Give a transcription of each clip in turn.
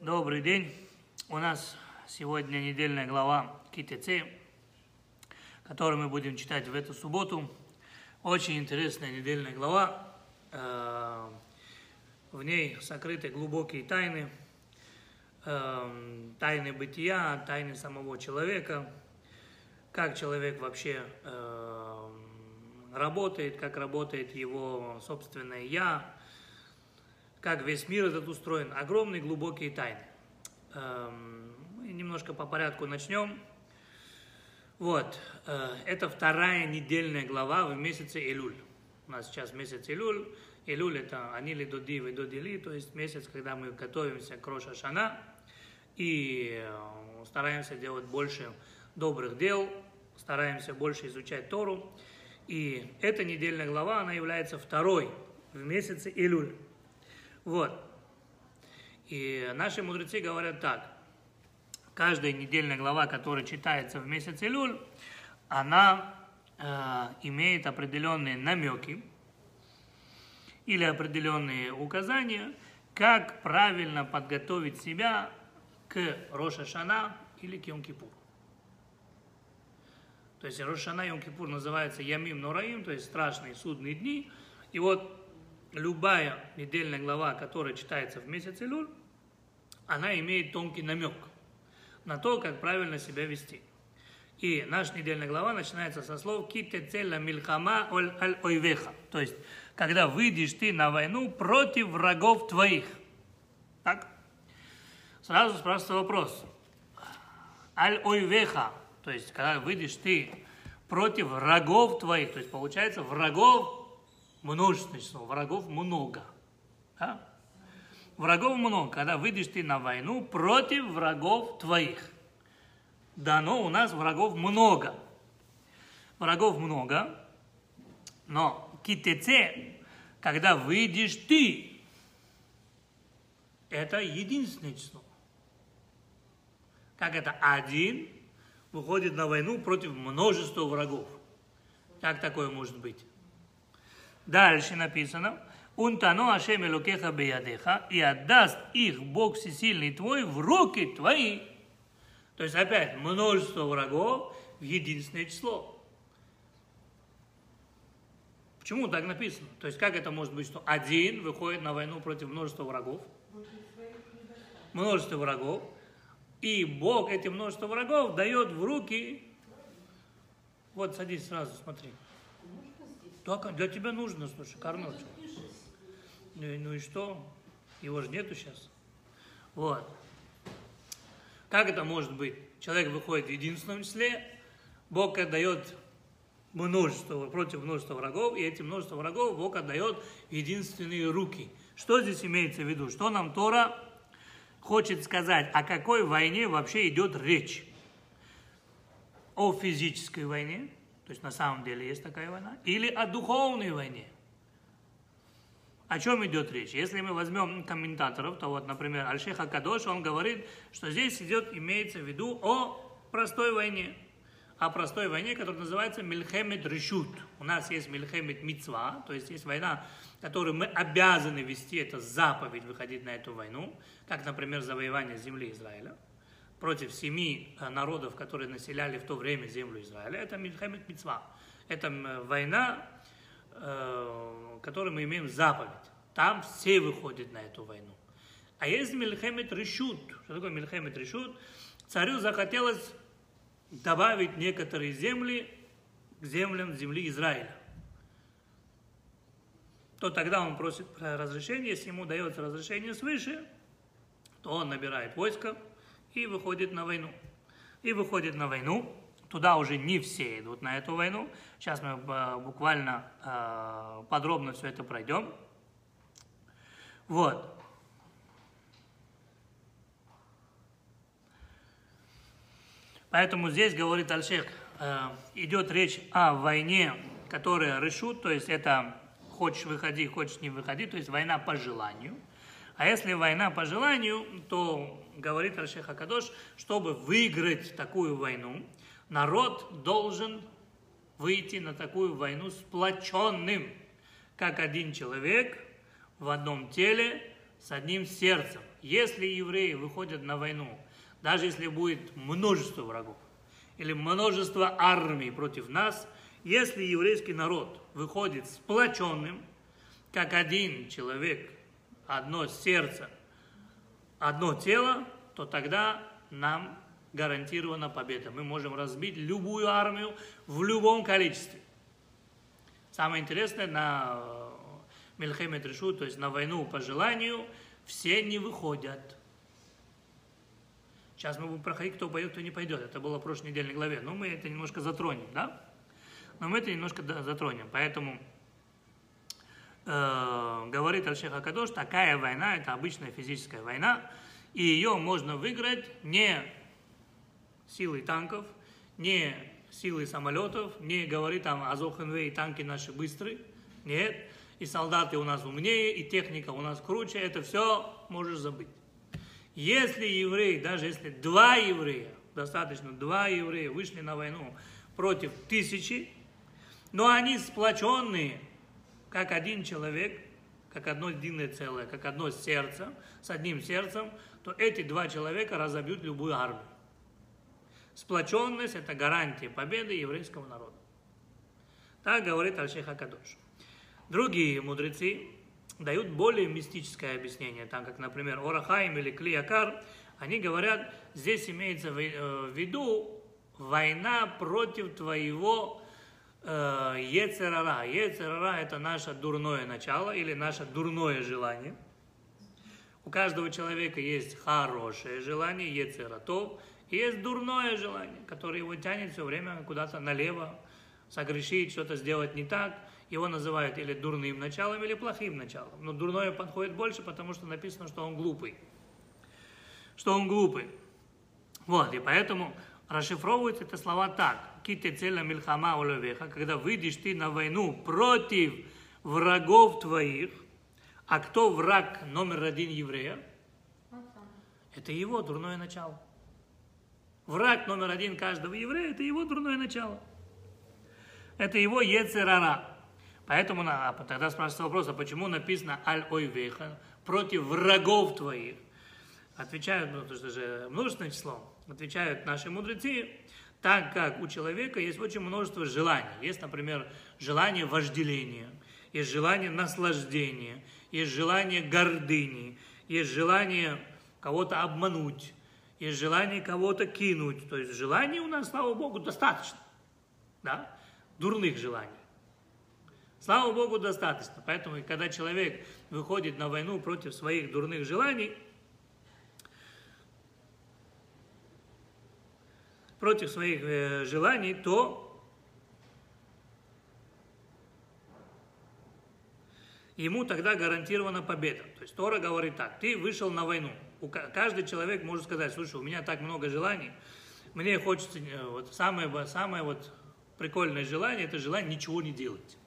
Добрый день. У нас сегодня недельная глава КТЦ, которую мы будем читать в эту субботу. Очень интересная недельная глава. Э, в ней сокрыты глубокие тайны, э, тайны бытия, тайны самого человека, как человек вообще э, работает, как работает его собственное «я», как весь мир этот устроен. Огромные глубокие тайны. Эм, мы немножко по порядку начнем. Вот, э, это вторая недельная глава в месяце Илюль. У нас сейчас месяц Илюль. Илюль это Анили Доди и Додили, то есть месяц, когда мы готовимся к Роша Шана и э, стараемся делать больше добрых дел, стараемся больше изучать Тору. И эта недельная глава, она является второй в месяце Илюль. Вот. И наши мудрецы говорят так. Каждая недельная глава, которая читается в месяц Илюль, она э, имеет определенные намеки или определенные указания, как правильно подготовить себя к Роша Шана или к Йом Кипуру. То есть Рошана Йом Кипур называется Ямим Нураим, то есть страшные судные дни. И вот любая недельная глава, которая читается в месяц Илюль, она имеет тонкий намек на то, как правильно себя вести. И наша недельная глава начинается со слов «Ките целя мильхама аль ойвеха», то есть, когда выйдешь ты на войну против врагов твоих. Так? Сразу спрашивается вопрос. Аль ойвеха, то есть, когда выйдешь ты против врагов твоих, то есть, получается, врагов множественное число, врагов много. Да? Врагов много, когда выйдешь ты на войну против врагов твоих. Дано у нас врагов много. Врагов много, но китеце, когда выйдешь ты, это единственное число. Как это один выходит на войну против множества врагов. Как такое может быть? Дальше написано, «Унтано Ашем Элокеха Беядеха, и отдаст их Бог Всесильный твой в руки твои». То есть опять множество врагов в единственное число. Почему так написано? То есть как это может быть, что один выходит на войну против множества врагов? Множество врагов. И Бог эти множество врагов дает в руки... Вот садись сразу, смотри. Так, для тебя нужно, слушай, Кармел. Ну, ну и что? Его же нету сейчас. Вот. Как это может быть? Человек выходит в единственном числе, Бог отдает множество, против множества врагов, и эти множество врагов Бог отдает единственные руки. Что здесь имеется в виду? Что нам Тора хочет сказать? О какой войне вообще идет речь? О физической войне, то есть на самом деле есть такая война, или о духовной войне. О чем идет речь? Если мы возьмем комментаторов, то вот, например, Альшеха Кадош, он говорит, что здесь идет, имеется в виду о простой войне. О простой войне, которая называется Мильхемет Решут. У нас есть Мильхемет Мицва, то есть есть война, которую мы обязаны вести, это заповедь выходить на эту войну, как, например, завоевание земли Израиля против семи э, народов, которые населяли в то время землю Израиля, это Мильхемет Мицва. Это война, э, которую мы имеем заповедь. Там все выходят на эту войну. А есть Мильхемет Решут. Что такое Мильхемет Решут? Царю захотелось добавить некоторые земли к землям земли Израиля. То тогда он просит разрешение, если ему дается разрешение свыше, то он набирает войско, и выходит на войну. И выходит на войну. Туда уже не все идут на эту войну. Сейчас мы э, буквально э, подробно все это пройдем. Вот. Поэтому здесь, говорит Альшех, э, идет речь о войне, которая решут, то есть это хочешь выходи, хочешь не выходи, то есть война по желанию. А если война по желанию, то говорит Рашех Акадош, чтобы выиграть такую войну, народ должен выйти на такую войну сплоченным, как один человек в одном теле, с одним сердцем. Если евреи выходят на войну, даже если будет множество врагов, или множество армий против нас, если еврейский народ выходит сплоченным, как один человек, одно сердце, одно тело, то тогда нам гарантирована победа. Мы можем разбить любую армию в любом количестве. Самое интересное, на Мельхемет Решу, то есть на войну по желанию, все не выходят. Сейчас мы будем проходить, кто пойдет, кто не пойдет. Это было в прошлой недельной главе. Но мы это немножко затронем, да? Но мы это немножко затронем. Поэтому э, говорит Альшех Акадош, такая война, это обычная физическая война, и ее можно выиграть не силой танков, не силой самолетов, не говорит там Азохенвей, танки наши быстрые, нет, и солдаты у нас умнее, и техника у нас круче, это все можешь забыть. Если евреи, даже если два еврея, достаточно два еврея вышли на войну против тысячи, но они сплоченные, как один человек, как одно единое целое, как одно сердце, с одним сердцем, то эти два человека разобьют любую армию. Сплоченность – это гарантия победы еврейского народа. Так говорит Альшех Акадош. Другие мудрецы дают более мистическое объяснение, так как, например, Орахаим или Клиякар, они говорят, здесь имеется в э, виду война против твоего Ецерара. Ецерара – это наше дурное начало или наше дурное желание. У каждого человека есть хорошее желание, Ецератов, и есть дурное желание, которое его тянет все время куда-то налево, согрешить, что-то сделать не так. Его называют или дурным началом, или плохим началом. Но дурное подходит больше, потому что написано, что он глупый. Что он глупый. Вот, и поэтому расшифровываются эти слова так. Ките целя мильхама уловеха, когда выйдешь ты на войну против врагов твоих, а кто враг номер один еврея? Это его дурное начало. Враг номер один каждого еврея – это его дурное начало. Это его ецерара. Поэтому а тогда спрашивается вопрос, а почему написано аль-ойвеха против врагов твоих? Отвечают, ну, это же множественное число, отвечают наши мудрецы, так как у человека есть очень множество желаний. Есть, например, желание вожделения, есть желание наслаждения, есть желание гордыни, есть желание кого-то обмануть, есть желание кого-то кинуть. То есть желаний у нас, слава Богу, достаточно. Да? Дурных желаний. Слава Богу, достаточно. Поэтому, когда человек выходит на войну против своих дурных желаний, против своих э, желаний, то ему тогда гарантирована победа. То есть Тора говорит так, ты вышел на войну, каждый человек может сказать, слушай, у меня так много желаний, мне хочется, э, вот самое, самое вот прикольное желание, это желание ничего не делать.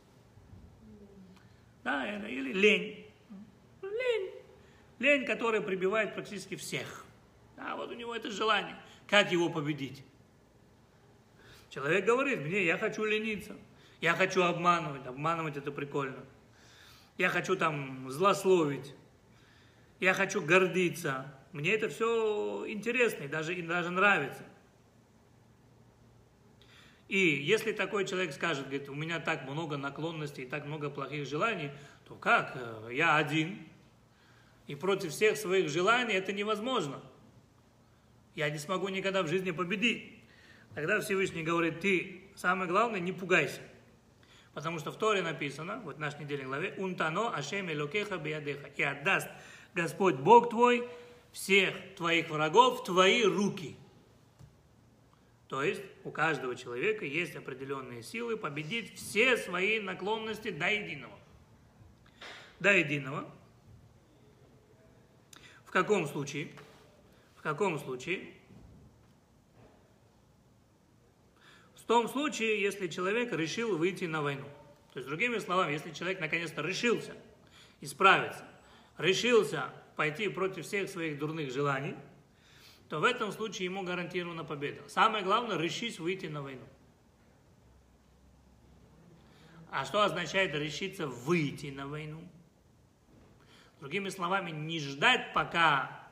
Да, или лень. Лень. Лень, которая прибивает практически всех. Да, вот у него это желание. Как его победить? Человек говорит, мне, я хочу лениться, я хочу обманывать. Обманывать это прикольно. Я хочу там злословить я хочу гордиться. Мне это все интересно и даже, и даже нравится. И если такой человек скажет, говорит, у меня так много наклонностей, так много плохих желаний, то как? Я один. И против всех своих желаний это невозможно. Я не смогу никогда в жизни победить. Тогда Всевышний говорит, ты, самое главное, не пугайся. Потому что в Торе написано, вот в нашей недельной главе, «Унтано ашем элокеха биядеха» и отдаст Господь Бог твой всех твоих врагов в твои руки. То есть у каждого человека есть определенные силы победить все свои наклонности до единого. До единого. В каком случае? В каком случае? В том случае, если человек решил выйти на войну. То есть, другими словами, если человек наконец-то решился исправиться, решился пойти против всех своих дурных желаний, то в этом случае ему гарантирована победа. Самое главное, решись выйти на войну. А что означает решиться выйти на войну? Другими словами, не ждать, пока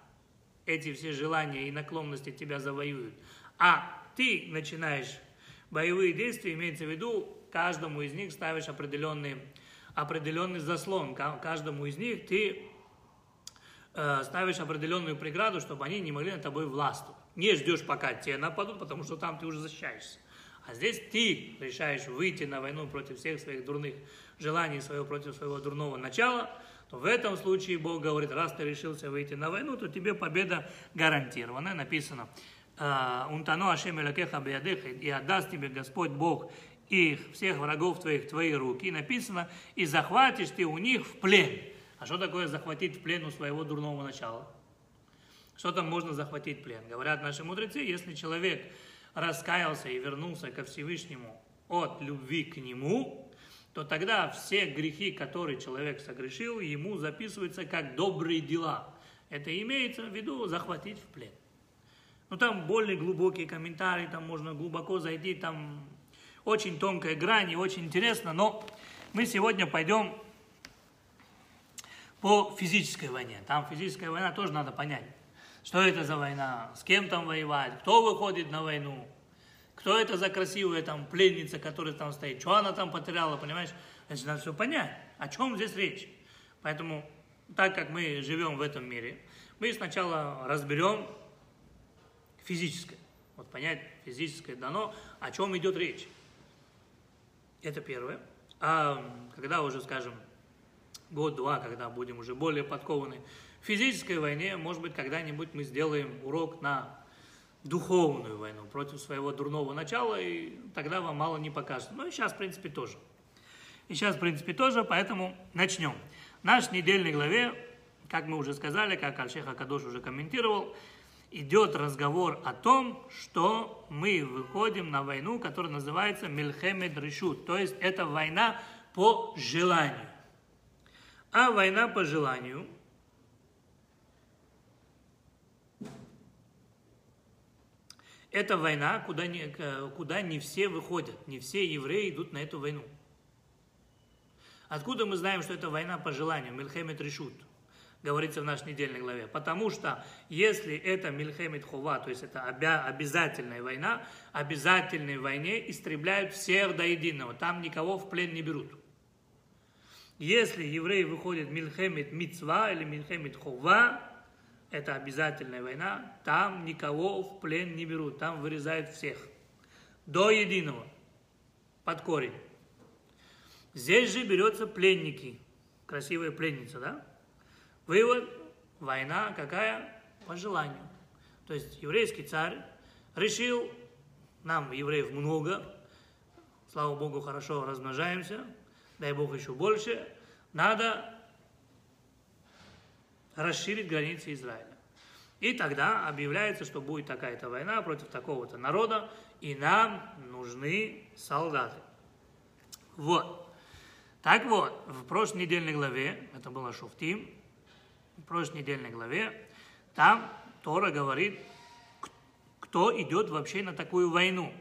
эти все желания и наклонности тебя завоюют, а ты начинаешь боевые действия, имеется в виду, каждому из них ставишь определенный, определенный заслон, каждому из них ты э, ставишь определенную преграду, чтобы они не могли над тобой властвовать. Не ждешь, пока те нападут, потому что там ты уже защищаешься. А здесь ты решаешь выйти на войну против всех своих дурных желаний, своего, против своего дурного начала, то в этом случае Бог говорит, раз ты решился выйти на войну, то тебе победа гарантирована. Написано, «Унтано Ашем Элакеха Биадеха, и отдаст тебе Господь Бог их, всех врагов твоих, твои руки». написано, и захватишь ты у них в плен. А что такое захватить в плен у своего дурного начала? Что там можно захватить в плен? Говорят наши мудрецы, если человек раскаялся и вернулся ко Всевышнему от любви к Нему, то тогда все грехи, которые человек согрешил, ему записываются как добрые дела. Это имеется в виду захватить в плен. Ну там более глубокие комментарии, там можно глубоко зайти, там очень тонкая грань и очень интересно, но мы сегодня пойдем по физической войне. Там физическая война тоже надо понять. Что это за война? С кем там воевать? Кто выходит на войну? Кто это за красивая там пленница, которая там стоит? Что она там потеряла, понимаешь? Значит, надо все понять. О чем здесь речь? Поэтому, так как мы живем в этом мире, мы сначала разберем физическое. Вот понять физическое дано, о чем идет речь. Это первое. А когда уже, скажем, год-два, когда будем уже более подкованы в физической войне, может быть, когда-нибудь мы сделаем урок на духовную войну против своего дурного начала, и тогда вам мало не покажется. Ну и сейчас, в принципе, тоже. И сейчас, в принципе, тоже, поэтому начнем. Наш недельной главе, как мы уже сказали, как Альшех Акадош уже комментировал, идет разговор о том, что мы выходим на войну, которая называется Мельхемед Решут, то есть это война по желанию. А война по желанию – Это война, куда не, куда не все выходят, не все евреи идут на эту войну. Откуда мы знаем, что это война по желанию, Мильхемет Решут, говорится в нашей недельной главе? Потому что если это Мильхемет Хова, то есть это обязательная война, обязательной войне истребляют всех до единого, там никого в плен не берут. Если евреи выходят Мильхемет Мицва или Мильхемет Хова, это обязательная война, там никого в плен не берут, там вырезают всех. До единого. Под корень. Здесь же берется пленники. Красивая пленница, да? Вывод, война какая? По желанию. То есть еврейский царь решил, нам, евреев, много, слава Богу, хорошо размножаемся, дай Бог еще больше, надо расширить границы Израиля. И тогда объявляется, что будет такая-то война против такого-то народа, и нам нужны солдаты. Вот. Так вот, в прошлой недельной главе, это было Шуфтим, в прошлой недельной главе, там Тора говорит, кто идет вообще на такую войну.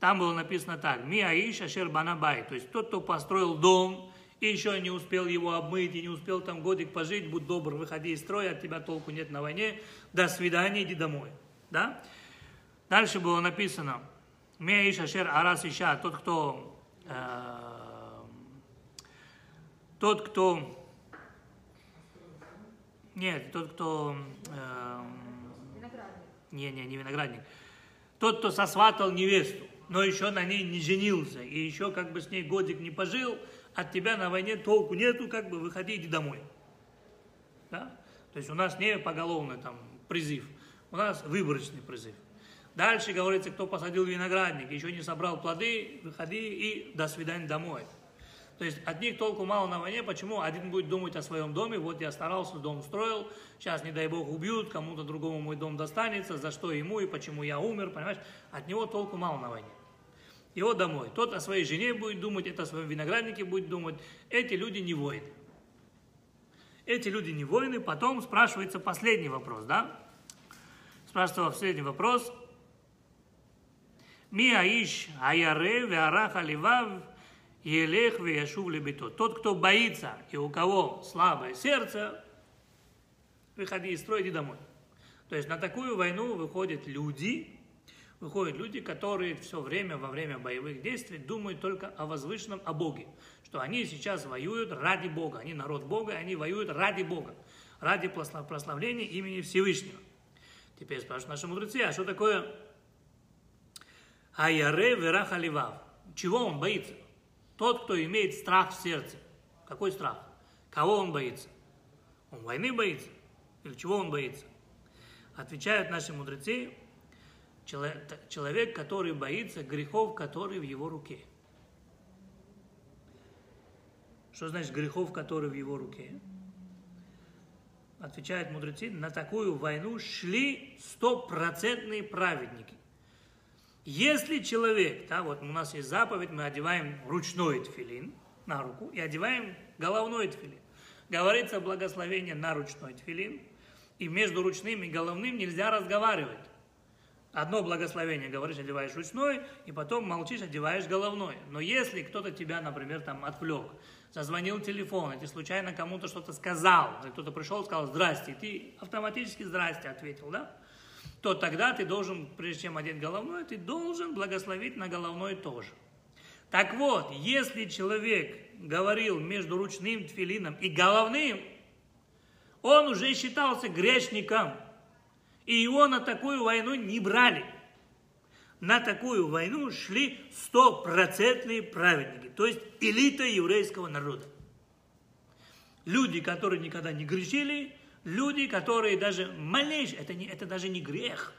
Там было написано так, «Ми аиш ашер банабай», то есть тот, кто построил дом, и еще не успел его обмыть, и не успел там годик пожить, будь добр, выходи из строя, от тебя толку нет на войне, до свидания, иди домой. Да? Дальше было написано, Меиш Ашер Арас Иша, тот, кто, э, тот, кто, нет, тот, кто, э, не, не, не виноградник, тот, кто сосватал невесту, но еще на ней не женился, и еще как бы с ней годик не пожил, от тебя на войне толку нету, как бы выходи, иди домой. Да? То есть у нас не поголовный там призыв, у нас выборочный призыв. Дальше говорится, кто посадил виноградник, еще не собрал плоды, выходи и до свидания домой. То есть от них толку мало на войне. Почему? Один будет думать о своем доме. Вот я старался, дом строил. Сейчас, не дай бог, убьют, кому-то другому мой дом достанется. За что ему и почему я умер, понимаешь? От него толку мало на войне его домой. Тот о своей жене будет думать, это о своем винограднике будет думать. Эти люди не воины. Эти люди не воины. Потом спрашивается последний вопрос, да? Спрашивается последний вопрос. Ми аиш аяре веараха ливав Елех веяшув лебето. Тот, кто боится и у кого слабое сердце, выходи из строя, иди домой. То есть на такую войну выходят люди, выходят люди, которые все время, во время боевых действий думают только о возвышенном, о Боге. Что они сейчас воюют ради Бога. Они народ Бога, они воюют ради Бога. Ради прославления имени Всевышнего. Теперь спрашивают наши мудрецы, а что такое Аяре Вераха Ливав? Чего он боится? Тот, кто имеет страх в сердце. Какой страх? Кого он боится? Он войны боится? Или чего он боится? Отвечают наши мудрецы, человек, который боится грехов, которые в его руке. Что значит грехов, которые в его руке? Отвечают мудрецы, на такую войну шли стопроцентные праведники. Если человек, да, вот у нас есть заповедь, мы одеваем ручной тфилин на руку и одеваем головной тфилин. Говорится благословение на ручной тфилин, и между ручным и головным нельзя разговаривать. Одно благословение говоришь, одеваешь ручной, и потом молчишь, одеваешь головной. Но если кто-то тебя, например, там отвлек, зазвонил телефон, и ты случайно кому-то что-то сказал, кто-то пришел сказал «здрасте», и ты автоматически «здрасте» ответил, да? То тогда ты должен, прежде чем одеть головной, ты должен благословить на головной тоже. Так вот, если человек говорил между ручным тфилином и головным, он уже считался грешником, и его на такую войну не брали. На такую войну шли стопроцентные праведники, то есть элита еврейского народа. Люди, которые никогда не грешили, люди, которые даже малейшие, это, не, это даже не грех.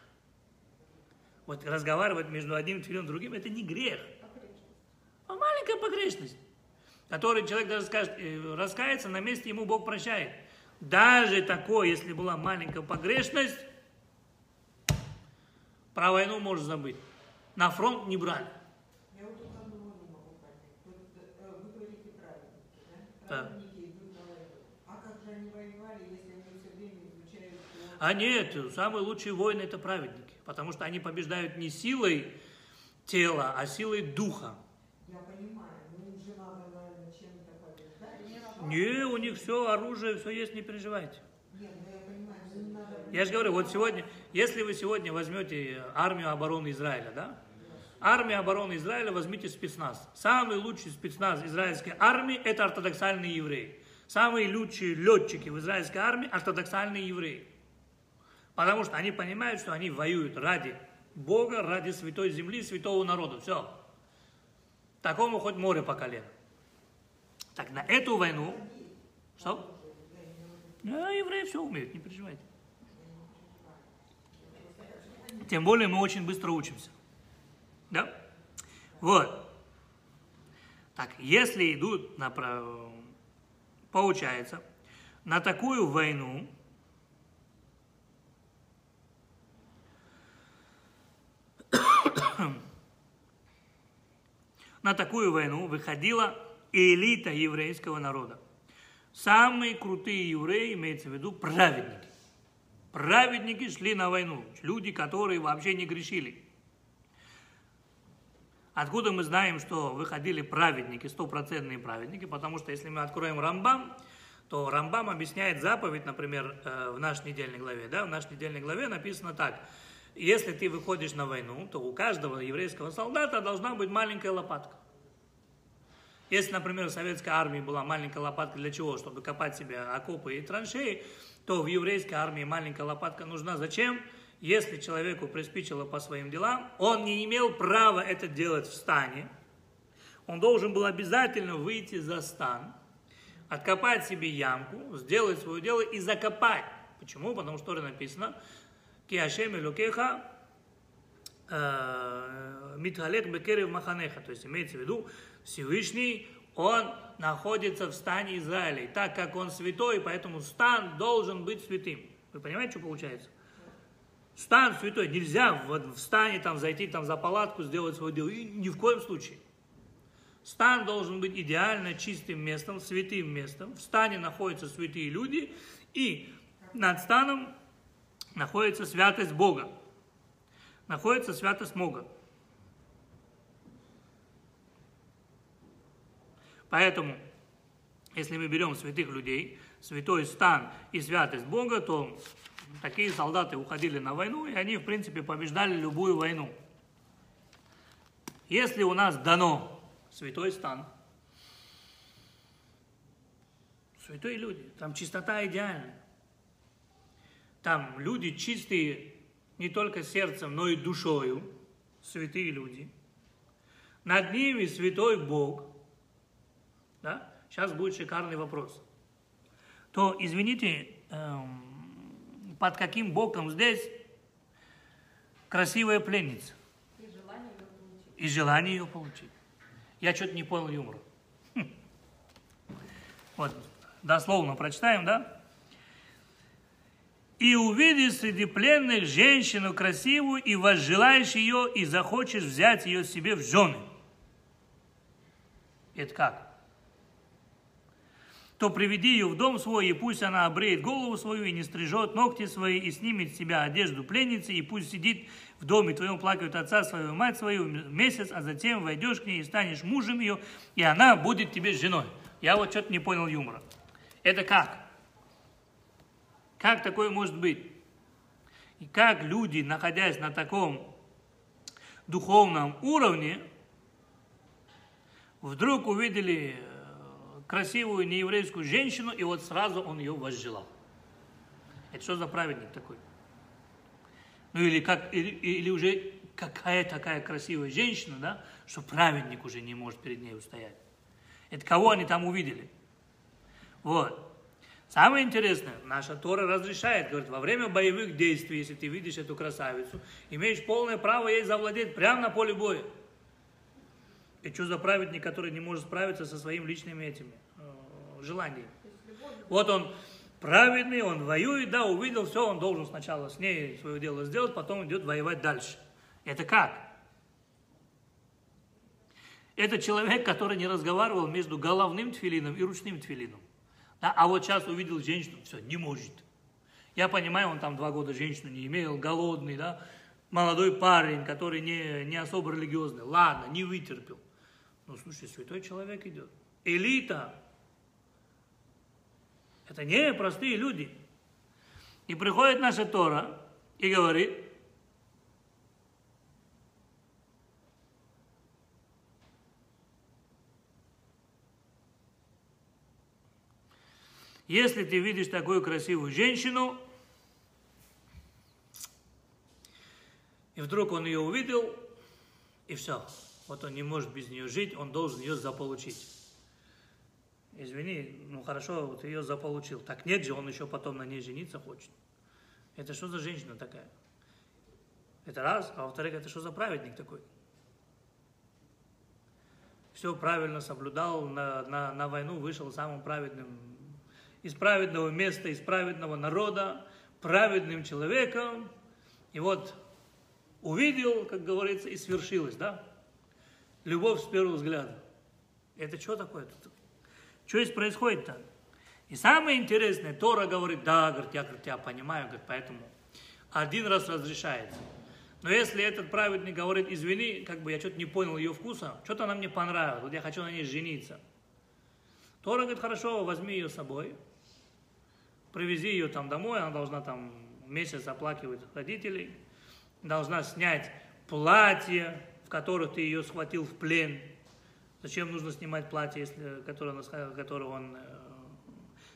Вот разговаривать между одним тфилином и другим, это не грех. А маленькая погрешность, который человек даже скажет, э, раскается, на месте ему Бог прощает. Даже такое, если была маленькая погрешность, про войну можешь забыть. На фронт не брали. Я вот тут одного не могу понять. Вот, э, вы говорите праведники, да? Праведники да. идут на войну. А как же они воевали, если они все время изучают... А нет, самые лучшие воины это праведники. Потому что они побеждают не силой тела, а силой духа. Я понимаю, но им же надо, наверное, чем-то побеждать. Не, у них все оружие, все есть, не переживайте. Нет, ну я понимаю, им надо... Я же говорю, вот сегодня, если вы сегодня возьмете армию обороны Израиля, да, Армия обороны Израиля, возьмите спецназ. Самый лучший спецназ израильской армии – это ортодоксальные евреи. Самые лучшие летчики в израильской армии – ортодоксальные евреи. Потому что они понимают, что они воюют ради Бога, ради святой земли, святого народа. Все. Такому хоть море по колено. Так на эту войну... Что? А, евреи все умеют, не переживайте. Тем более мы очень быстро учимся. Да? Вот. Так, если идут на... Получается, на такую войну на такую войну выходила элита еврейского народа. Самые крутые евреи, имеется в виду праведники. Праведники шли на войну, люди, которые вообще не грешили. Откуда мы знаем, что выходили праведники, стопроцентные праведники? Потому что если мы откроем Рамбам, то Рамбам объясняет заповедь, например, э, в нашей недельной главе. Да? В нашей недельной главе написано так. Если ты выходишь на войну, то у каждого еврейского солдата должна быть маленькая лопатка. Если, например, в советской армии была маленькая лопатка для чего? Чтобы копать себе окопы и траншеи, то в еврейской армии маленькая лопатка нужна зачем? если человеку приспичило по своим делам, он не имел права это делать в стане. Он должен был обязательно выйти за стан, откопать себе ямку, сделать свое дело и закопать. Почему? Потому что тоже написано, Киашем Элюкеха э, Митхалек Бекерев Маханеха. То есть имеется в виду, Всевышний, он находится в стане Израиля. Так как он святой, поэтому стан должен быть святым. Вы понимаете, что получается? Стан святой, нельзя в, в стане там зайти там за палатку, сделать свое дело. И ни в коем случае. Стан должен быть идеально чистым местом, святым местом. В стане находятся святые люди, и над станом находится святость Бога. Находится святость Бога. Поэтому, если мы берем святых людей, святой стан и святость Бога, то такие солдаты уходили на войну, и они, в принципе, побеждали любую войну. Если у нас дано святой стан, святые люди, там чистота идеальная. Там люди чистые не только сердцем, но и душою, святые люди. Над ними святой Бог. Да? Сейчас будет шикарный вопрос. То, извините, эм, под каким боком здесь красивая пленница? И желание ее получить. И желание ее получить. Я что-то не понял юмора. Хм. Вот, дословно прочитаем, да? И увидишь среди пленных женщину красивую, и возжелаешь ее, и захочешь взять ее себе в жены. Это как? То приведи ее в дом свой, и пусть она обреет голову свою, и не стрижет ногти свои, и снимет с себя одежду пленницы, и пусть сидит в доме твоем, плакает отца своего, мать свою месяц, а затем войдешь к ней и станешь мужем ее, и она будет тебе женой. Я вот что-то не понял юмора. Это как? Как такое может быть? И как люди, находясь на таком духовном уровне, вдруг увидели э, красивую нееврейскую женщину, и вот сразу он ее возжелал. Это что за праведник такой? Ну или, как, или, или уже какая такая красивая женщина, да, что праведник уже не может перед ней устоять. Это кого они там увидели? Вот. Самое интересное, наша Тора разрешает, говорит, во время боевых действий, если ты видишь эту красавицу, имеешь полное право ей завладеть прямо на поле боя. И что за праведник, который не может справиться со своими личными этими э, желаниями? Вот он праведный, он воюет, да, увидел все, он должен сначала с ней свое дело сделать, потом идет воевать дальше. Это как? Это человек, который не разговаривал между головным тфилином и ручным тфилином. Да? А вот сейчас увидел женщину, все, не может. Я понимаю, он там два года женщину не имел, голодный, да, молодой парень, который не, не особо религиозный. Ладно, не вытерпел. Ну, слушай, святой человек идет. Элита. Это не простые люди. И приходит наша Тора и говорит, Если ты видишь такую красивую женщину, и вдруг он ее увидел, и все. Вот он не может без нее жить, он должен ее заполучить. Извини, ну хорошо, вот ее заполучил. Так нет же, он еще потом на ней жениться хочет. Это что за женщина такая? Это раз. А во-вторых, это что за праведник такой? Все правильно соблюдал, на, на, на войну вышел самым праведным из праведного места, из праведного народа, праведным человеком. И вот увидел, как говорится, и свершилось, да? Любовь с первого взгляда. Это что такое? Что здесь происходит-то? И самое интересное, Тора говорит, да, говорит, я, говорит, я понимаю, говорит, поэтому один раз разрешается. Но если этот праведник говорит, извини, как бы я что-то не понял ее вкуса, что-то она мне понравилось, вот я хочу на ней жениться. Тора говорит, хорошо, возьми ее с собой, привези ее там домой, она должна там месяц оплакивать родителей, должна снять платье, в которое ты ее схватил в плен. Зачем нужно снимать платье, если, которое, которое он э,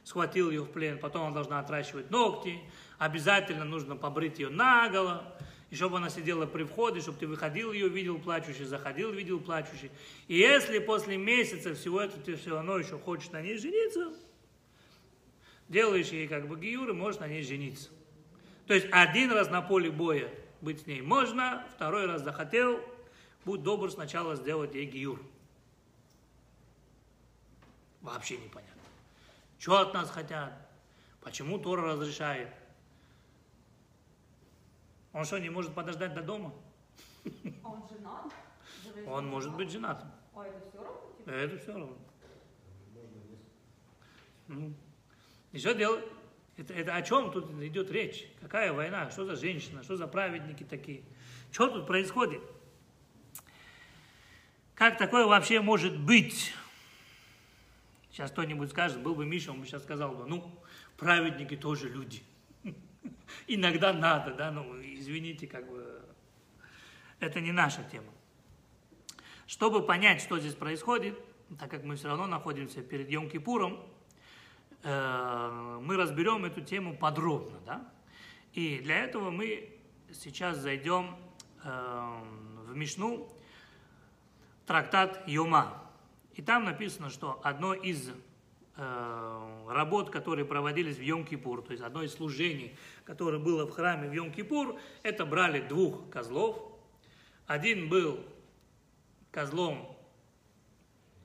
схватил ее в плен? Потом она должна отращивать ногти, обязательно нужно побрить ее наголо, и чтобы она сидела при входе, чтобы ты выходил ее, видел плачущий, заходил, видел плачущий. И если после месяца всего этого ты все равно еще хочешь на ней жениться, делаешь ей как бы гиюр и можешь на ней жениться. То есть один раз на поле боя быть с ней можно, второй раз захотел, будь добр сначала сделать ей гиюр. Вообще непонятно. Что от нас хотят? Почему Тора разрешает? Он что, не может подождать до дома? Он женат? Он может быть женатым. А это все равно? Типа? Это все равно. Ну, что делать? Это, это о чем тут идет речь? Какая война? Что за женщина? Что за праведники такие? Что тут происходит? Как такое вообще может быть? Сейчас кто-нибудь скажет, был бы Миша, он бы сейчас сказал бы, ну, праведники тоже люди. Иногда надо, да, ну, извините, как бы, это не наша тема. Чтобы понять, что здесь происходит, так как мы все равно находимся перед Йом-Кипуром, э, мы разберем эту тему подробно, да. И для этого мы сейчас зайдем э, в Мишну, трактат Йома. И там написано, что одно из э, работ, которые проводились в Йом-Кипур, то есть одно из служений, которое было в храме в Йом-Кипур, это брали двух козлов. Один был козлом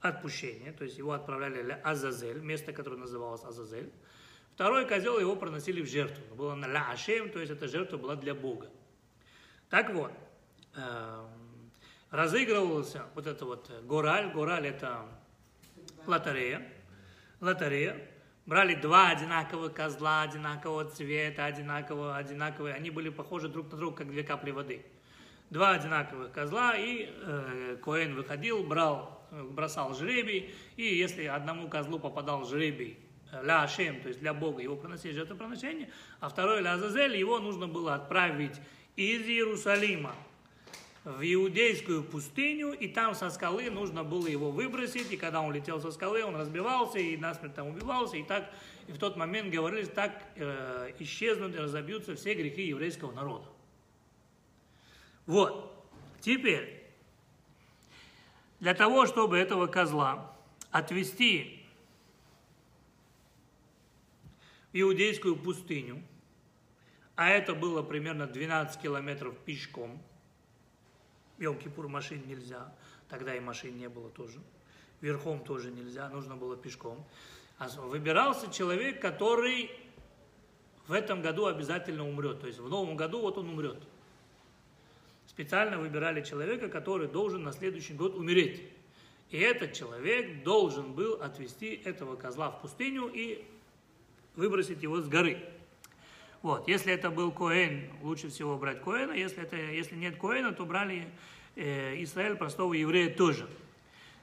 отпущения, то есть его отправляли в Азазель, место, которое называлось Азазель. Второй козел его проносили в жертву. Было на ля Ашем, то есть эта жертва была для Бога. Так вот, э, разыгрывался вот это вот гораль. Гораль это лотерея. Лотерея. Брали два одинаковых козла, одинакового цвета, одинакового, одинаковые. Они были похожи друг на друга, как две капли воды. Два одинаковых козла, и э, Коэн выходил, брал, бросал жребий, и если одному козлу попадал жребий э, ля Ашем, то есть для Бога, его проносили жертвоприношение, а второй ля Азазель, его нужно было отправить из Иерусалима в иудейскую пустыню, и там со скалы нужно было его выбросить, и когда он летел со скалы, он разбивался, и насмерть там убивался, и так, и в тот момент говорили, так э, исчезнут и разобьются все грехи еврейского народа. Вот, теперь, для того, чтобы этого козла отвести в иудейскую пустыню, а это было примерно 12 километров пешком, Йом-Кипур машин нельзя, тогда и машин не было тоже. Верхом тоже нельзя, нужно было пешком. А выбирался человек, который в этом году обязательно умрет. То есть в новом году вот он умрет. Специально выбирали человека, который должен на следующий год умереть. И этот человек должен был отвести этого козла в пустыню и выбросить его с горы. Вот, если это был Коэн, лучше всего брать Коэна, если, это, если нет Коэна, то брали э, Израиль простого еврея тоже.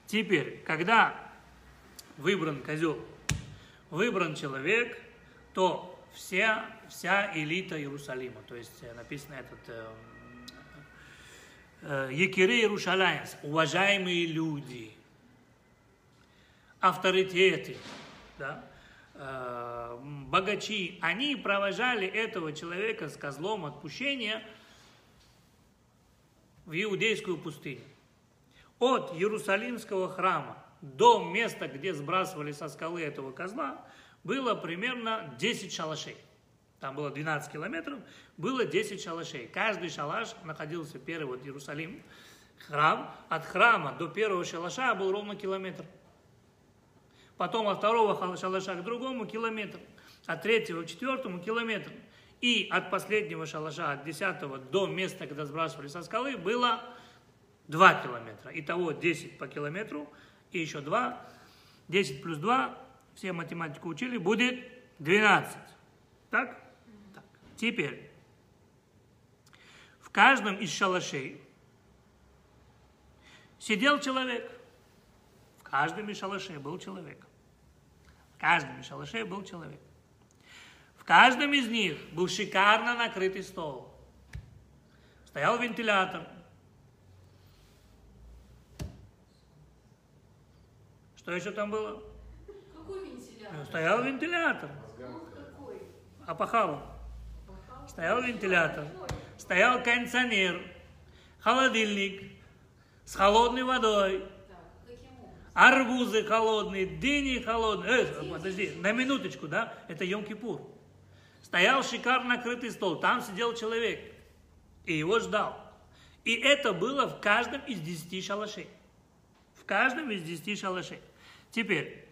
Теперь, когда выбран козел, выбран человек, то вся, вся элита Иерусалима, то есть э, написано этот э, Екире Иерушалаемс, уважаемые люди, авторитеты, да, Э, богачи, они провожали этого человека с козлом отпущения в иудейскую пустыню. От Иерусалимского храма до места, где сбрасывали со скалы этого козла, было примерно 10 шалашей. Там было 12 километров, было 10 шалашей. Каждый шалаш находился первый, вот Иерусалим, храм. От храма до первого шалаша был ровно километр потом от второго шалаша к другому километр, от третьего к четвертому километр. И от последнего шалаша, от десятого до места, когда сбрасывали со скалы, было 2 километра. Итого 10 по километру и еще 2. 10 плюс 2, все математику учили, будет 12. Так? Теперь, в каждом из шалашей сидел человек. В каждом из шалашей был человек. В каждом из шалашей был человек. В каждом из них был шикарно накрытый стол. Стоял вентилятор. Что еще там было? Какой вентилятор? Стоял вентилятор. Какой? Стоял вентилятор. Стоял кондиционер. Холодильник. С холодной водой арбузы холодные, дыни холодные. Э, подожди, на минуточку, да? Это Йом-Кипур. Стоял шикарно накрытый стол, там сидел человек, и его ждал. И это было в каждом из десяти шалашей. В каждом из десяти шалашей. Теперь,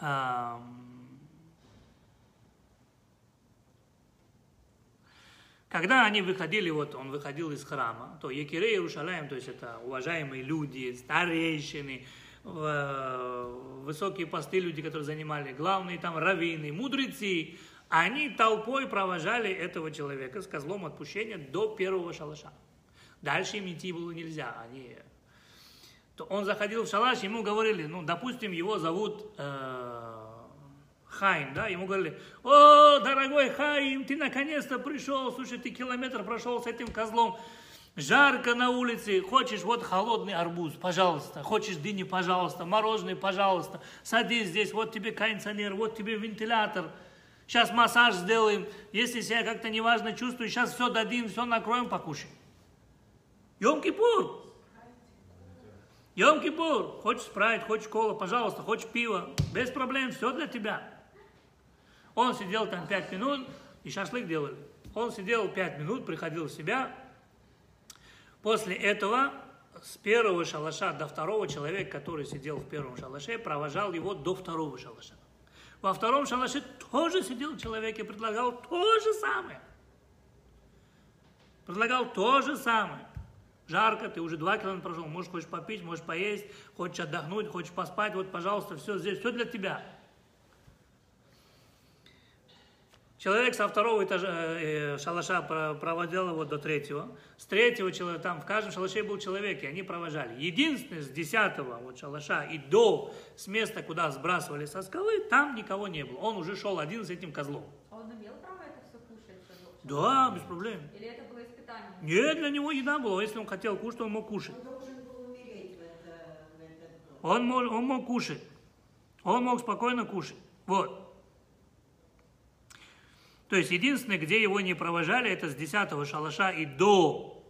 эм, Когда они выходили, вот он выходил из храма, то Екире Иерушалаем, то есть это уважаемые люди, старейшины, высокие посты люди, которые занимали, главные там раввины, мудрецы, они толпой провожали этого человека с козлом отпущения до первого шалаша. Дальше им идти было нельзя. Они то он заходил в шалаш, ему говорили, ну, допустим, его зовут э, Хайм, да, ему говорили, о, дорогой Хайм, ты наконец-то пришел, слушай, ты километр прошел с этим козлом, жарко на улице, хочешь вот холодный арбуз, пожалуйста, хочешь дыни, пожалуйста, мороженое, пожалуйста, садись здесь, вот тебе кондиционер, вот тебе вентилятор, сейчас массаж сделаем, если себя как-то неважно чувствуешь, сейчас все дадим, все накроем, покушай. Йом-Кипур. Йом-Кипур. Хочешь спрайт, хочешь кола, пожалуйста, хочешь пиво. Без проблем, все для тебя. Он сидел там пять минут, и шашлык делали. Он сидел пять минут, приходил в себя. После этого с первого шалаша до второго человек, который сидел в первом шалаше, провожал его до второго шалаша. Во втором шалаше тоже сидел человек и предлагал то же самое. Предлагал то же самое. Жарко, ты уже два километра прошел, можешь хочешь попить, можешь поесть, хочешь отдохнуть, хочешь поспать, вот, пожалуйста, все здесь, все для тебя. Человек со второго этажа э, шалаша проводил его до третьего. С третьего человека, там в каждом шалаше был человек, и они провожали. Единственное, с десятого вот шалаша и до, с места, куда сбрасывали со скалы, там никого не было. Он уже шел один с этим козлом. А он имел право это все кушать? Да, без проблем. Или это было испытание? Нет, для него еда была. Если он хотел кушать, он мог кушать. Он должен был умереть в, это, в этот год. Он мог, он мог кушать. Он мог спокойно кушать. Вот. То есть единственное, где его не провожали, это с 10 шалаша и до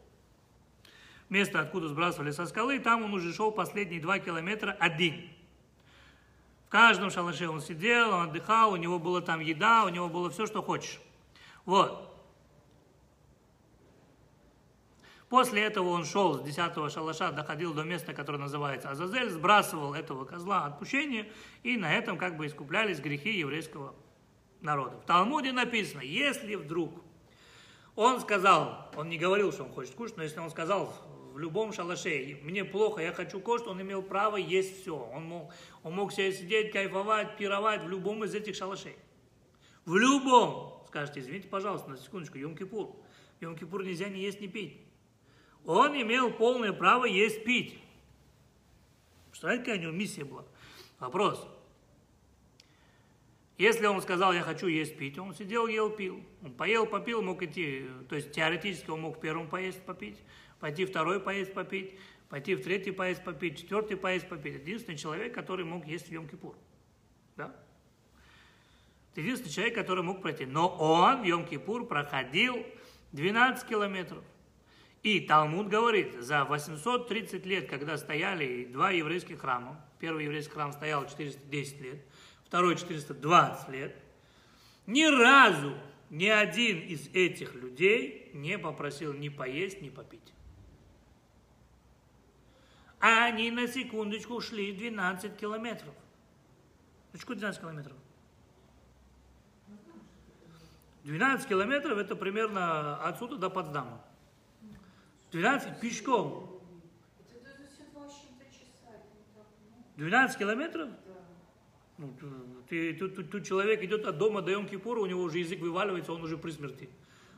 места, откуда сбрасывали со скалы, там он уже шел последние два километра один. В каждом шалаше он сидел, он отдыхал, у него была там еда, у него было все, что хочешь. Вот. После этого он шел с 10 шалаша, доходил до места, которое называется Азазель, сбрасывал этого козла отпущения, и на этом как бы искуплялись грехи еврейского народа. В Талмуде написано, если вдруг он сказал, он не говорил, что он хочет кушать, но если он сказал в любом шалаше, мне плохо, я хочу кушать, он имел право есть все. Он мог, он мог себе сидеть, кайфовать, пировать в любом из этих шалашей. В любом. Скажете, извините, пожалуйста, на секундочку, Йом-Кипур. Йом-Кипур нельзя ни есть, ни пить. Он имел полное право есть, пить. Представляете, какая у него миссия была? Вопрос. Если он сказал, я хочу есть, пить, он сидел, ел, пил. Он поел, попил, мог идти, то есть теоретически он мог первым поесть, попить, пойти второй поесть, попить, пойти в третий поесть, попить, четвертый поесть, попить. Единственный человек, который мог есть в Йом-Кипур. Да? Единственный человек, который мог пройти. Но он в Йом-Кипур проходил 12 километров. И Талмуд говорит, за 830 лет, когда стояли два еврейских храма, первый еврейский храм стоял 410 лет, второй 420 лет, ни разу ни один из этих людей не попросил ни поесть, ни попить. А они на секундочку шли 12 километров. Ну, что 12 километров? 12 километров это примерно отсюда до Потсдама. 12 пешком. Это, это все два с чем-то часа. это не так много. 12 километров? Ну, ты, тут, тут- тут человек идет от дома до йом кипура у него уже язык вываливается, он уже при смерти.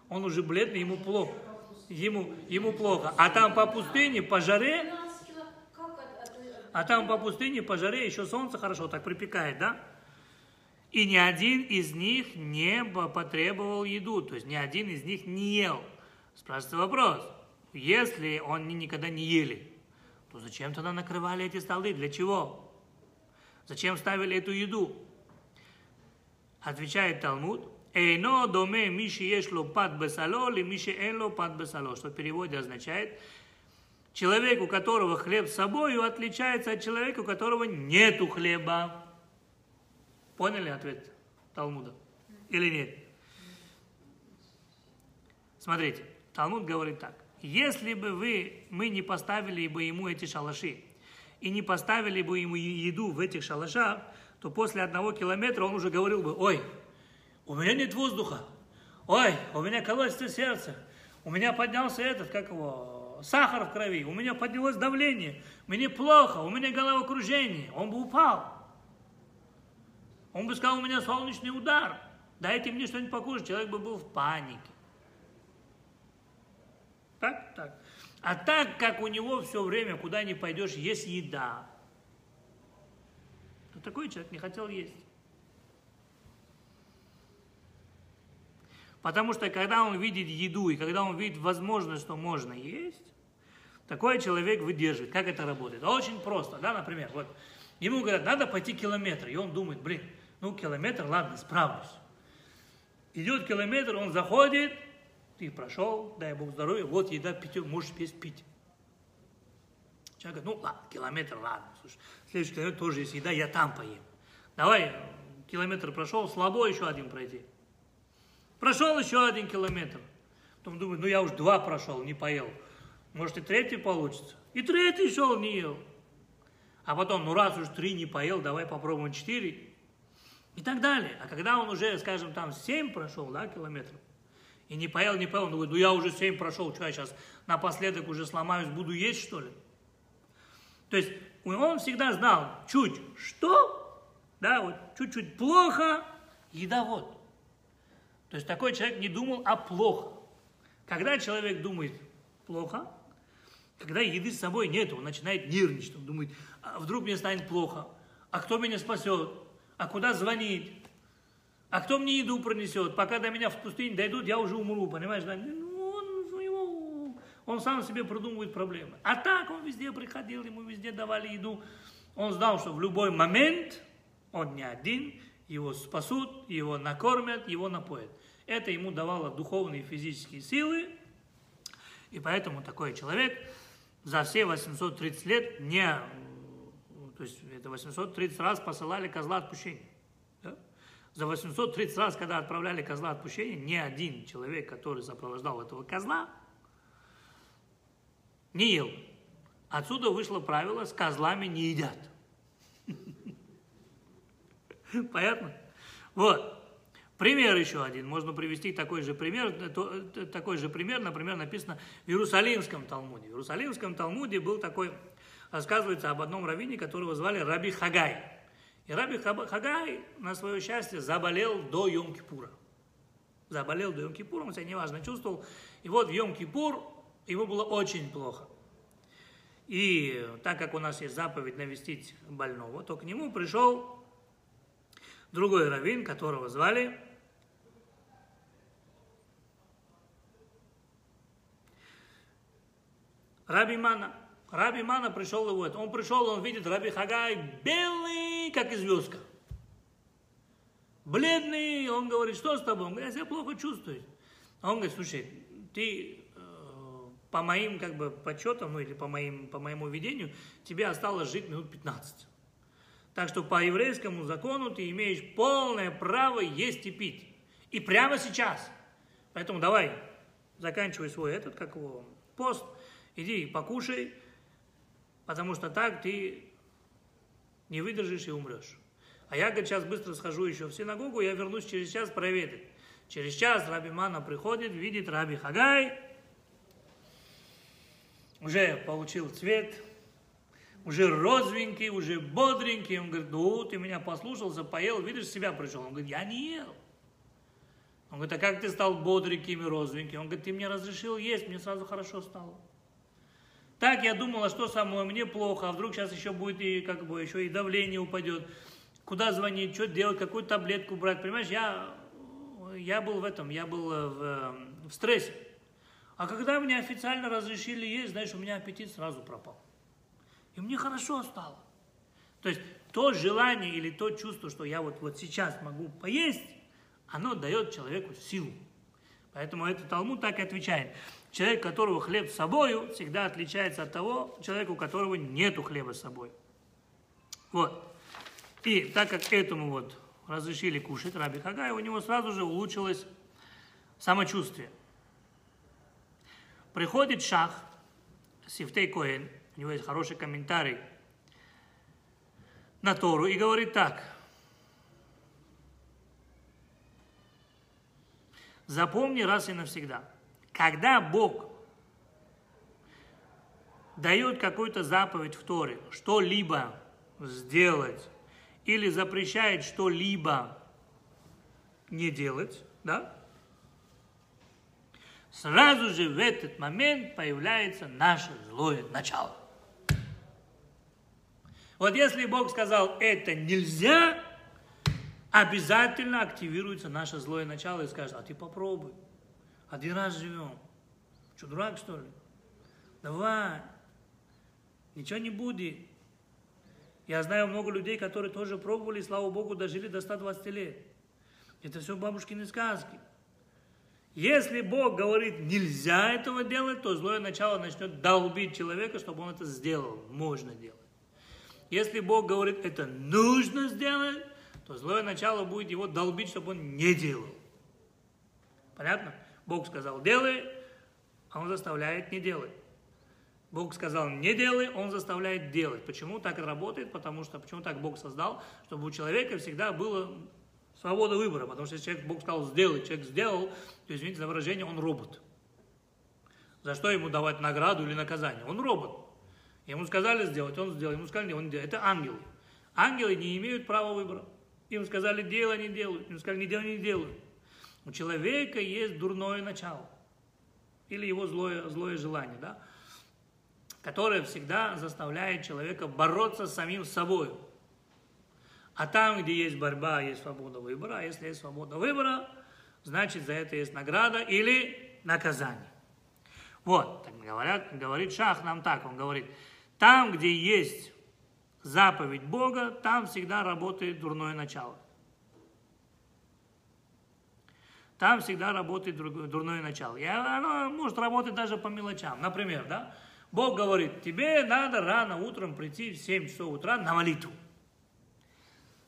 Он уже бледный, ему плохо. Ему, ему плохо. А там по пустыне, по жаре, 12 кило... Как от, от- от- а там по пустыне, по жаре еще солнце хорошо так припекает, да? И ни один из них не по- потребовал еду, то есть ни один из них не ел. Спрашивается вопрос, если они никогда не ели, то зачем тогда накрывали эти столы, для чего? Зачем ставили эту еду? Отвечает Талмуд, Эйно доме миши ешло пад бесало, ли миши энло пад бесало, что в переводе означает, человек, у которого хлеб с собой, отличается от человека, у которого нету хлеба. Поняли ответ Талмуда? Или нет? Смотрите, Талмуд говорит так. Если бы вы, мы не поставили бы ему эти шалаши, и не поставили бы ему еду в этих шалашах, то после одного километра он уже говорил бы, ой, у меня нет воздуха, ой, у меня колотится сердце, у меня поднялся этот, как его, сахар в крови, у меня поднялось давление, мне плохо, у меня головокружение, он бы упал. Он бы сказал, у меня солнечный удар, дайте мне что-нибудь покушать, человек бы был в панике. Так? Так. А так как у него все время, куда ни пойдешь, есть еда, то такой человек не хотел есть. Потому что когда он видит еду и когда он видит возможность, что можно есть, такой человек выдерживает. Как это работает? Очень просто, да, например, вот ему говорят, надо пойти километр, и он думает, блин, ну километр, ладно, справлюсь. Идет километр, он заходит, ты прошел, дай Бог здоровья, вот еда, питье, можешь есть пить. Человек говорит, ну ладно, километр, ладно, слушай, следующий километр тоже есть еда, я там поем. Давай, километр прошел, слабо еще один пройти. Прошел еще один километр. Потом думает, ну я уж два прошел, не поел. Может и третий получится. И третий шел, не ел. А потом, ну раз уж три не поел, давай попробуем четыре. И так далее. А когда он уже, скажем, там семь прошел, да, километров, и не поел, не поел, он думает, ну я уже семь прошел, что я сейчас напоследок уже сломаюсь, буду есть, что ли? То есть он всегда знал, чуть что, да, вот чуть-чуть плохо, еда вот. То есть такой человек не думал, а плохо. Когда человек думает плохо, когда еды с собой нет, он начинает нервничать, он думает, а вдруг мне станет плохо, а кто меня спасет, а куда звонить, а кто мне еду пронесет, пока до меня в пустыне дойдут, я уже умру, понимаешь? Ну, он, у него, он сам себе продумывает проблемы. А так он везде приходил, ему везде давали еду, он знал, что в любой момент он не один, его спасут, его накормят, его напоят. Это ему давало духовные и физические силы, и поэтому такой человек за все 830 лет не, то есть это 830 раз посылали козла отпущения. За 830 раз, когда отправляли козла отпущения, ни один человек, который сопровождал этого козла, не ел. Отсюда вышло правило, с козлами не едят. Понятно? Вот. Пример еще один. Можно привести такой же пример. Такой же пример, например, написано в Иерусалимском Талмуде. В Иерусалимском Талмуде был такой, рассказывается об одном раввине, которого звали Раби Хагай. И Раби Хагай, на свое счастье, заболел до Йом-Кипура. Заболел до Йом-Кипура, он себя неважно чувствовал. И вот в Йом-Кипур ему было очень плохо. И так как у нас есть заповедь навестить больного, то к нему пришел другой раввин, которого звали Раби Мана. Раби Мана пришел его, он пришел, он видит Раби Хагай белый, как звездка. Бледный, он говорит, что с тобой? Он говорит, я себя плохо чувствую. А он говорит, слушай, ты э, по моим как бы подсчетам, ну или по, моим, по моему видению, тебе осталось жить минут 15. Так что по еврейскому закону ты имеешь полное право есть и пить. И прямо сейчас. Поэтому давай, заканчивай свой этот, как его, пост, иди покушай, потому что так ты не выдержишь и умрешь. А я, говорит, сейчас быстро схожу еще в синагогу, я вернусь через час проверить. Через час Раби Мана приходит, видит Раби Хагай, уже получил цвет, уже розовенький, уже бодренький. Он говорит, ну, ты меня послушался, поел, видишь, себя пришел. Он говорит, я не ел. Он говорит, а как ты стал бодреньким и розовеньким? Он говорит, ты мне разрешил есть, мне сразу хорошо стало. Так я думал, а что со мной, мне плохо, а вдруг сейчас еще будет и как бы еще и давление упадет. Куда звонить, что делать, какую таблетку брать, понимаешь? Я, я был в этом, я был в, в стрессе. А когда мне официально разрешили есть, знаешь, у меня аппетит сразу пропал. И мне хорошо стало. То есть то желание или то чувство, что я вот, вот сейчас могу поесть, оно дает человеку силу. Поэтому этот Талмуд так и отвечает. Человек, у которого хлеб с собой, всегда отличается от того человека, у которого нету хлеба с собой. Вот. И так как этому вот разрешили кушать Раби Хагай, у него сразу же улучшилось самочувствие. Приходит шах, Сифтей Коэн, у него есть хороший комментарий на Тору, и говорит так. Запомни раз и навсегда. Когда Бог дает какую-то заповедь в Торе, что-либо сделать, или запрещает что-либо не делать, да? сразу же в этот момент появляется наше злое начало. Вот если Бог сказал, это нельзя, обязательно активируется наше злое начало и скажет, а ты попробуй. Один раз живем. Что, дурак, что ли? Давай. Ничего не будет. Я знаю много людей, которые тоже пробовали, слава Богу, дожили до 120 лет. Это все бабушкины сказки. Если Бог говорит, нельзя этого делать, то злое начало начнет долбить человека, чтобы он это сделал. Можно делать. Если Бог говорит, это нужно сделать, то злое начало будет его долбить, чтобы он не делал. Понятно? Бог сказал, делай, а он заставляет не делать. Бог сказал, не делай, он заставляет делать. Почему так работает? Потому что, почему так Бог создал? Чтобы у человека всегда была свобода выбора. Потому что если человек, Бог сказал, сделай, человек сделал, то, извините за выражение, он робот. За что ему давать награду или наказание? Он робот. Ему сказали сделать, он сделал. Ему сказали, он делает. Это ангелы. Ангелы не имеют права выбора. Им сказали, делай, не делают. Им сказали, не делай, не делают. У человека есть дурное начало. Или его злое, злое желание, да? которое всегда заставляет человека бороться с самим собой. А там, где есть борьба, есть свобода выбора. Если есть свобода выбора, значит за это есть награда или наказание. Вот, так говорят, говорит Шах нам так, он говорит, там, где есть заповедь Бога, там всегда работает дурное начало. Там всегда работает дурное начало. И оно может работать даже по мелочам. Например, да, Бог говорит, тебе надо рано утром прийти в 7 часов утра на молитву.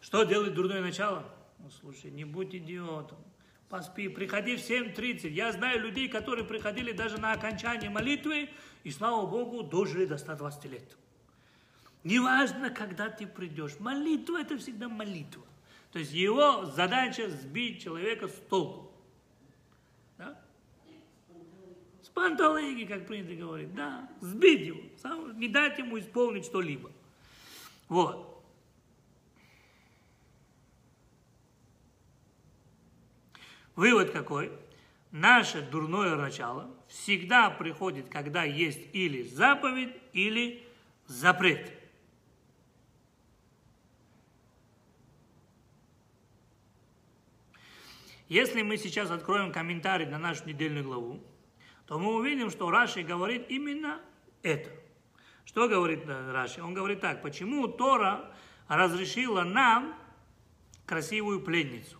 Что делает дурное начало? Ну, слушай, не будь идиотом. Поспи, приходи в 7.30. Я знаю людей, которые приходили даже на окончание молитвы, и, слава Богу, дожили до 120 лет. Неважно, когда ты придешь. Молитва – это всегда молитва. То есть его задача сбить человека с толку. Да? С панталыги, как принято говорить. Да, сбить его. Не дать ему исполнить что-либо. Вот. Вывод какой? Наше дурное начало всегда приходит, когда есть или заповедь, или запрет. Если мы сейчас откроем комментарий на нашу недельную главу, то мы увидим, что Раши говорит именно это. Что говорит Раши? Он говорит так, почему Тора разрешила нам красивую пленницу?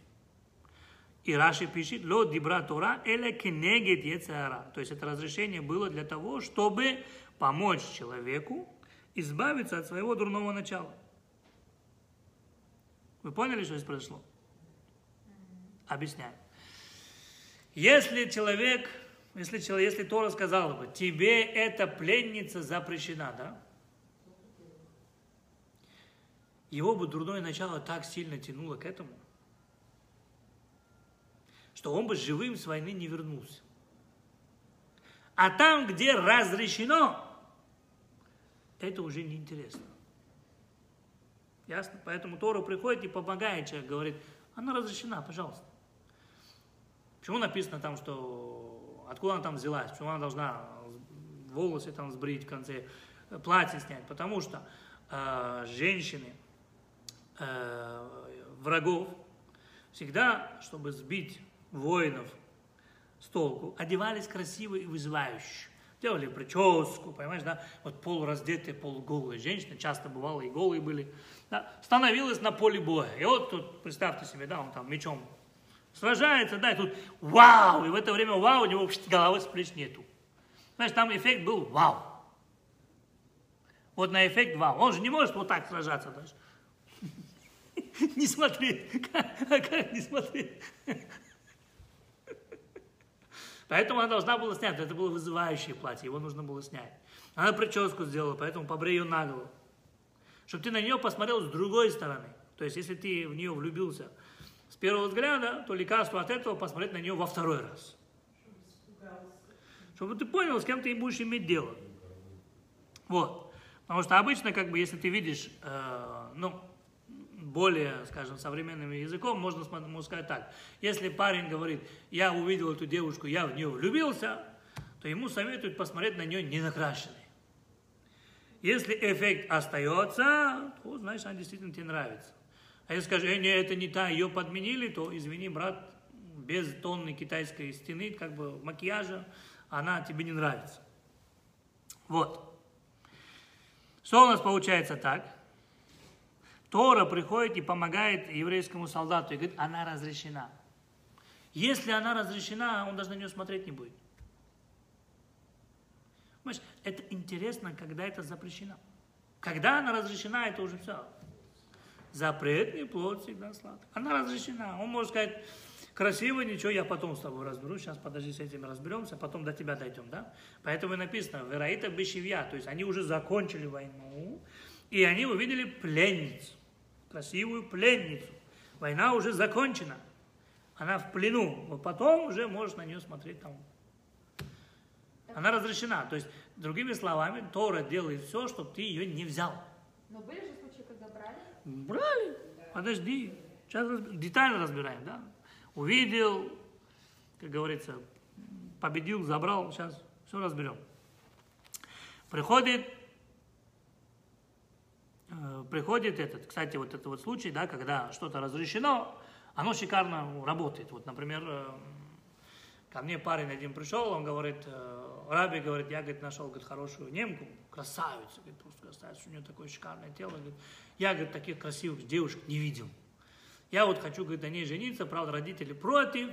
И Раши пишет, ло дибра Тора эле кенегет ецара. То есть это разрешение было для того, чтобы помочь человеку избавиться от своего дурного начала. Вы поняли, что здесь произошло? Объясняю. Если человек, если, человек, если Тора сказала бы, тебе эта пленница запрещена, да? Его бы дурное начало так сильно тянуло к этому, что он бы живым с войны не вернулся. А там, где разрешено, это уже неинтересно. Ясно? Поэтому Тора приходит и помогает человек, говорит, она разрешена, пожалуйста. Почему написано там, что откуда она там взялась, почему она должна волосы там сбрить в конце, платье снять? Потому что э, женщины э, врагов всегда, чтобы сбить воинов с толку, одевались красиво и вызывающе. Делали прическу, понимаешь, да, вот полураздетые, полуголые женщины, часто бывало и голые были, да, становилась на поле боя. И вот тут, представьте себе, да, он там мечом сражается, да, и тут вау, и в это время вау, у него головы с плеч нету. Знаешь, там эффект был вау. Вот на эффект вау. Он же не может вот так сражаться даже. Не смотри, как не смотреть? Поэтому она должна была снять. Это было вызывающее платье, его нужно было снять. Она прическу сделала, поэтому побрей ее на голову. Чтобы ты на нее посмотрел с другой стороны. То есть, если ты в нее влюбился первого взгляда, то лекарство от этого посмотреть на нее во второй раз. Чтобы ты понял, с кем ты будешь иметь дело. Вот. Потому что обычно, как бы, если ты видишь, э, ну, более, скажем, современным языком, можно можно сказать так. Если парень говорит, я увидел эту девушку, я в нее влюбился, то ему советуют посмотреть на нее не накрашенной. Если эффект остается, то значит она действительно тебе нравится. А если скажешь, э, не, это не та, ее подменили, то извини, брат, без тонны китайской стены, как бы макияжа, она тебе не нравится. Вот. Что у нас получается так? Тора приходит и помогает еврейскому солдату и говорит, она разрешена. Если она разрешена, он даже на нее смотреть не будет. Понимаешь, это интересно, когда это запрещено. Когда она разрешена, это уже все. Запретный плод всегда сладкий. Она разрешена. Он может сказать, красиво, ничего, я потом с тобой разберусь, сейчас подожди, с этим разберемся, потом до тебя дойдем, да? Поэтому и написано, Вераита Бешевья, то есть они уже закончили войну, и они увидели пленницу, красивую пленницу. Война уже закончена, она в плену, вот потом уже можешь на нее смотреть там. Она разрешена, то есть, другими словами, Тора делает все, чтобы ты ее не взял. Но были же брали? Подожди. Сейчас детально разбираем, да? Увидел, как говорится, победил, забрал. Сейчас все разберем. Приходит, э, приходит этот, кстати, вот этот вот случай, да, когда что-то разрешено, оно шикарно работает. Вот, например, э, ко мне парень один пришел, он говорит, э, Раби говорит, я, говорит, нашел, говорит, хорошую немку, красавицу, говорит, просто красавицу, у нее такое шикарное тело, говорит, я, говорит, таких красивых девушек не видел. Я вот хочу, говорит, на ней жениться, правда, родители против,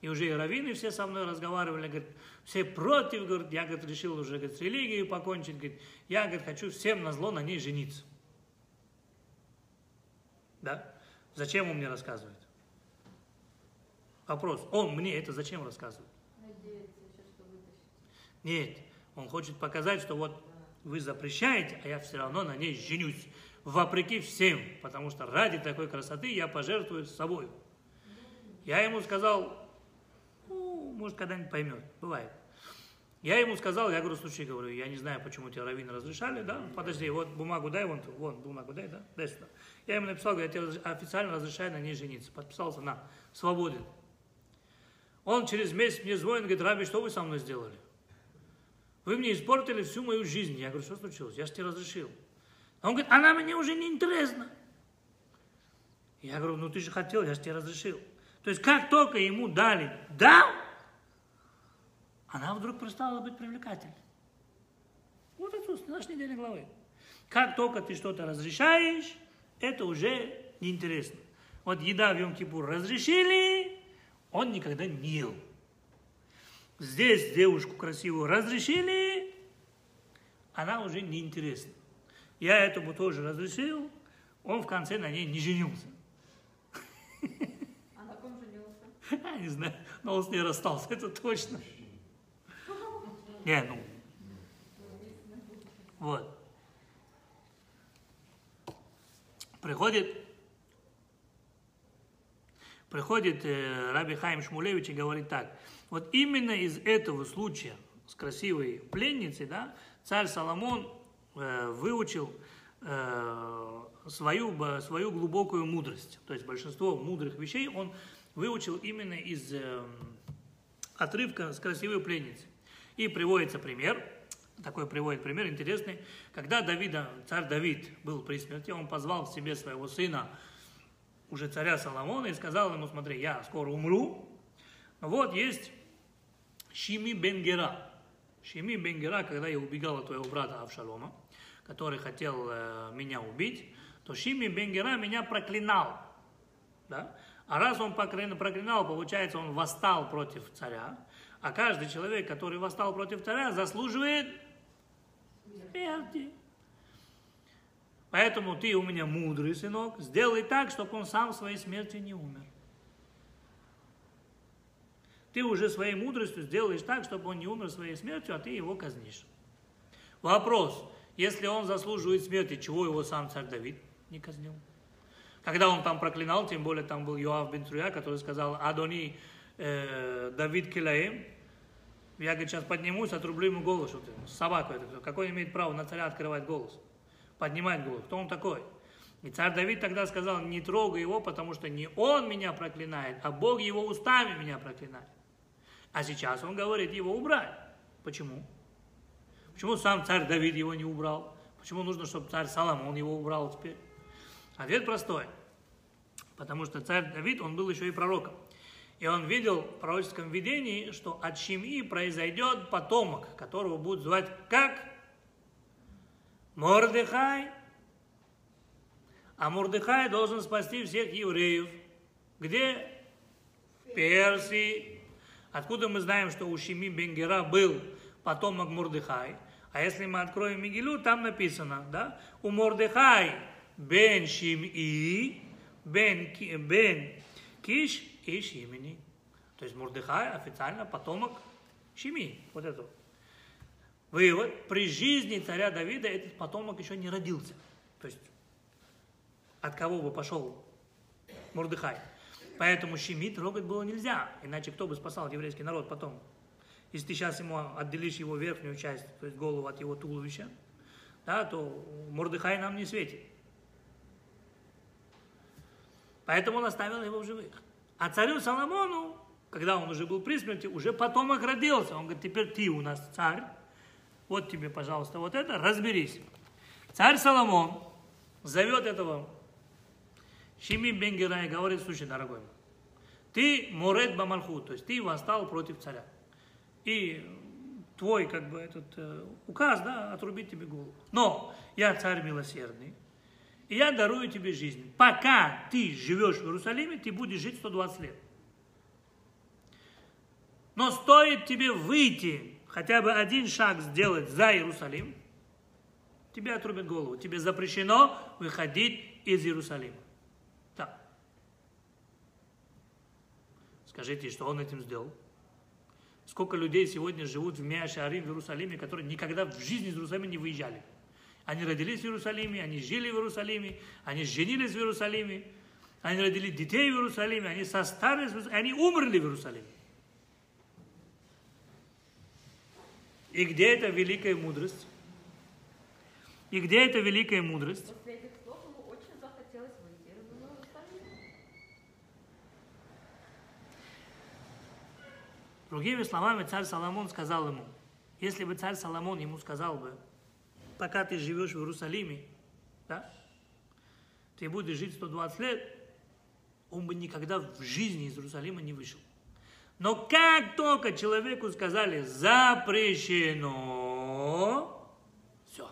и уже и раввины все со мной разговаривали, говорит, все против, говорит, я, говорит, решил уже, говорит, с религией покончить, говорит, я, говорит, хочу всем на зло на ней жениться. Да? Зачем он мне рассказывает? Вопрос, он мне это зачем рассказывает? Надеется еще, что вытащит. Нет, он хочет показать, что вот вы запрещаете, а я все равно на ней женюсь. Вопреки всем, потому что ради такой красоты я пожертвую собой. Я ему сказал, ну, может, когда-нибудь поймет, бывает. Я ему сказал, я говорю, слушай, говорю, я не знаю, почему тебе раввины разрешали, да, подожди, вот бумагу дай, вон, вон бумагу дай, да, дай сюда. Я ему написал, говорю, я тебе официально разрешаю на ней жениться. Подписался, на, свободен. Он через месяц мне звонит, говорит, Раби, что вы со мной сделали? Вы мне испортили всю мою жизнь. Я говорю, что случилось? Я же тебе разрешил. А он говорит, она мне уже не интересна. Я говорю, ну ты же хотел, я же тебе разрешил. То есть как только ему дали «да», она вдруг перестала быть привлекательной. Вот отсутствие нашей недельной главы. Как только ты что-то разрешаешь, это уже неинтересно. Вот еда в Йом-Кипур разрешили, он никогда не ел. Здесь девушку красивую разрешили, она уже неинтересна. Я этому тоже разрешил, он в конце на ней не женился. А на ком женился? Я не знаю, но он с ней расстался, это точно. Не, ну. Вот. Приходит, приходит э, Раби Хайм Шмулевич и говорит так. Вот именно из этого случая с красивой пленницей, да, царь Соломон э, выучил э, свою, свою глубокую мудрость. То есть большинство мудрых вещей он выучил именно из э, отрывка с красивой пленницей. И приводится пример, такой приводит пример интересный, когда Давида, царь Давид был при смерти, он позвал к себе своего сына, уже царя Соломона, и сказал ему, смотри, я скоро умру, но вот есть Шими Бенгера. Шими Бенгера, когда я убегал от твоего брата Авшалома, который хотел э, меня убить, то Шими Бенгера меня проклинал. Да? А раз он проклин- проклинал, получается, он восстал против царя. А каждый человек, который восстал против царя, заслуживает смерти. Поэтому ты у меня мудрый сынок, сделай так, чтобы он сам своей смертью не умер. Ты уже своей мудростью сделаешь так, чтобы он не умер своей смертью, а ты его казнишь. Вопрос, если он заслуживает смерти, чего его сам царь Давид не казнил? Когда он там проклинал, тем более там был Йоав бен Труя, который сказал, Адони э, Давид Килаем, я, говорит, сейчас поднимусь, отрублю ему голос. Вот, собаку это? Какой имеет право на царя открывать голос? Поднимать голос. Кто он такой? И царь Давид тогда сказал, не трогай его, потому что не он меня проклинает, а Бог его устами меня проклинает. А сейчас он говорит его убрать. Почему? Почему сам царь Давид его не убрал? Почему нужно, чтобы царь Соломон его убрал теперь? Ответ простой. Потому что царь Давид, он был еще и пророком. И он видел в пророческом видении, что от Шимии произойдет потомок, которого будут звать как? Мордыхай. А Мордыхай должен спасти всех евреев. Где? В Персии. Откуда мы знаем, что у Шими Бенгера был потомок Мордыхай? А если мы откроем Мигилю, там написано, да? У Мордыхай бен Шим'i, бен, бен Киш и Шимини. То есть Мордыхай официально потомок Шими. Вот это. Вывод. При жизни царя Давида этот потомок еще не родился. То есть от кого бы пошел Мордыхай. Поэтому Шими трогать было нельзя, иначе кто бы спасал еврейский народ потом. Если ты сейчас ему отделишь его верхнюю часть, то есть голову от его туловища, да, то Мордыхай нам не светит. Поэтому он оставил его в живых. А царю Соломону, когда он уже был при смерти, уже потомок родился. Он говорит, теперь ты у нас царь, вот тебе, пожалуйста, вот это, разберись. Царь Соломон зовет этого Шими Бенгера и говорит, слушай, дорогой мой, ты Мурет Бамальху, то есть ты восстал против царя. И твой, как бы, этот э, указ, да, отрубить тебе голову. Но я царь милосердный, и я дарую тебе жизнь. Пока ты живешь в Иерусалиме, ты будешь жить 120 лет. Но стоит тебе выйти, хотя бы один шаг сделать за Иерусалим, тебе отрубят голову. Тебе запрещено выходить из Иерусалима. Так. Скажите, что он этим сделал? Сколько людей сегодня живут в Меашарим, в Иерусалиме, которые никогда в жизни из Иерусалима не выезжали. Они родились в Иерусалиме, они жили в Иерусалиме, они женились в Иерусалиме, они родили детей в Иерусалиме, они состарились они умерли в Иерусалиме. И где эта великая мудрость? И где эта великая мудрость? После этих слов ему очень захотелось выйти из Иерусалима. Другими словами, царь Соломон сказал ему, если бы царь Соломон ему сказал бы, пока ты живешь в Иерусалиме, да, ты будешь жить 120 лет, он бы никогда в жизни из Иерусалима не вышел. Но как только человеку сказали запрещено, все.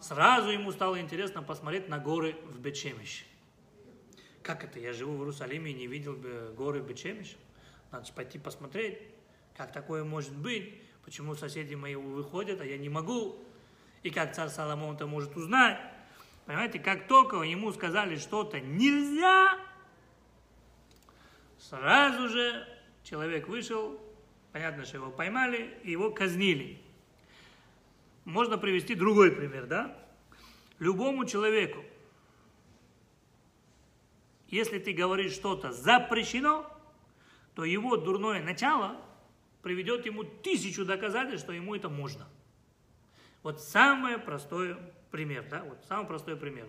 Сразу ему стало интересно посмотреть на горы в Бечемище. Как это? Я живу в Иерусалиме и не видел бы горы Бечемиш. Надо же пойти посмотреть, как такое может быть, почему соседи мои выходят, а я не могу. И как царь Соломон-то может узнать. Понимаете, как только ему сказали что-то нельзя, сразу же человек вышел, понятно, что его поймали, и его казнили. Можно привести другой пример, да? Любому человеку, если ты говоришь что-то запрещено, то его дурное начало приведет ему тысячу доказательств, что ему это можно. Вот самый простой пример, да, вот самый простой пример.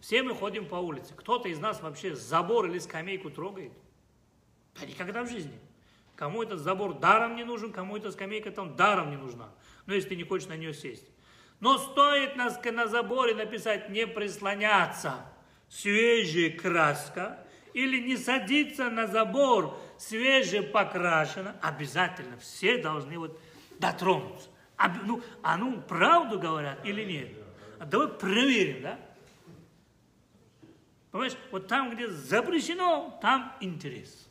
Все мы ходим по улице. Кто-то из нас вообще забор или скамейку трогает? Да никогда в жизни. Кому этот забор даром не нужен, кому эта скамейка там даром не нужна. Ну, если ты не хочешь на нее сесть. Но стоит на, на заборе написать «не прислоняться», свежая краска, или не садиться на забор, свеже покрашено, обязательно все должны вот дотронуться. А, ну, а ну, правду говорят или нет? А давай проверим, да? Понимаешь, вот там, где запрещено, там интерес.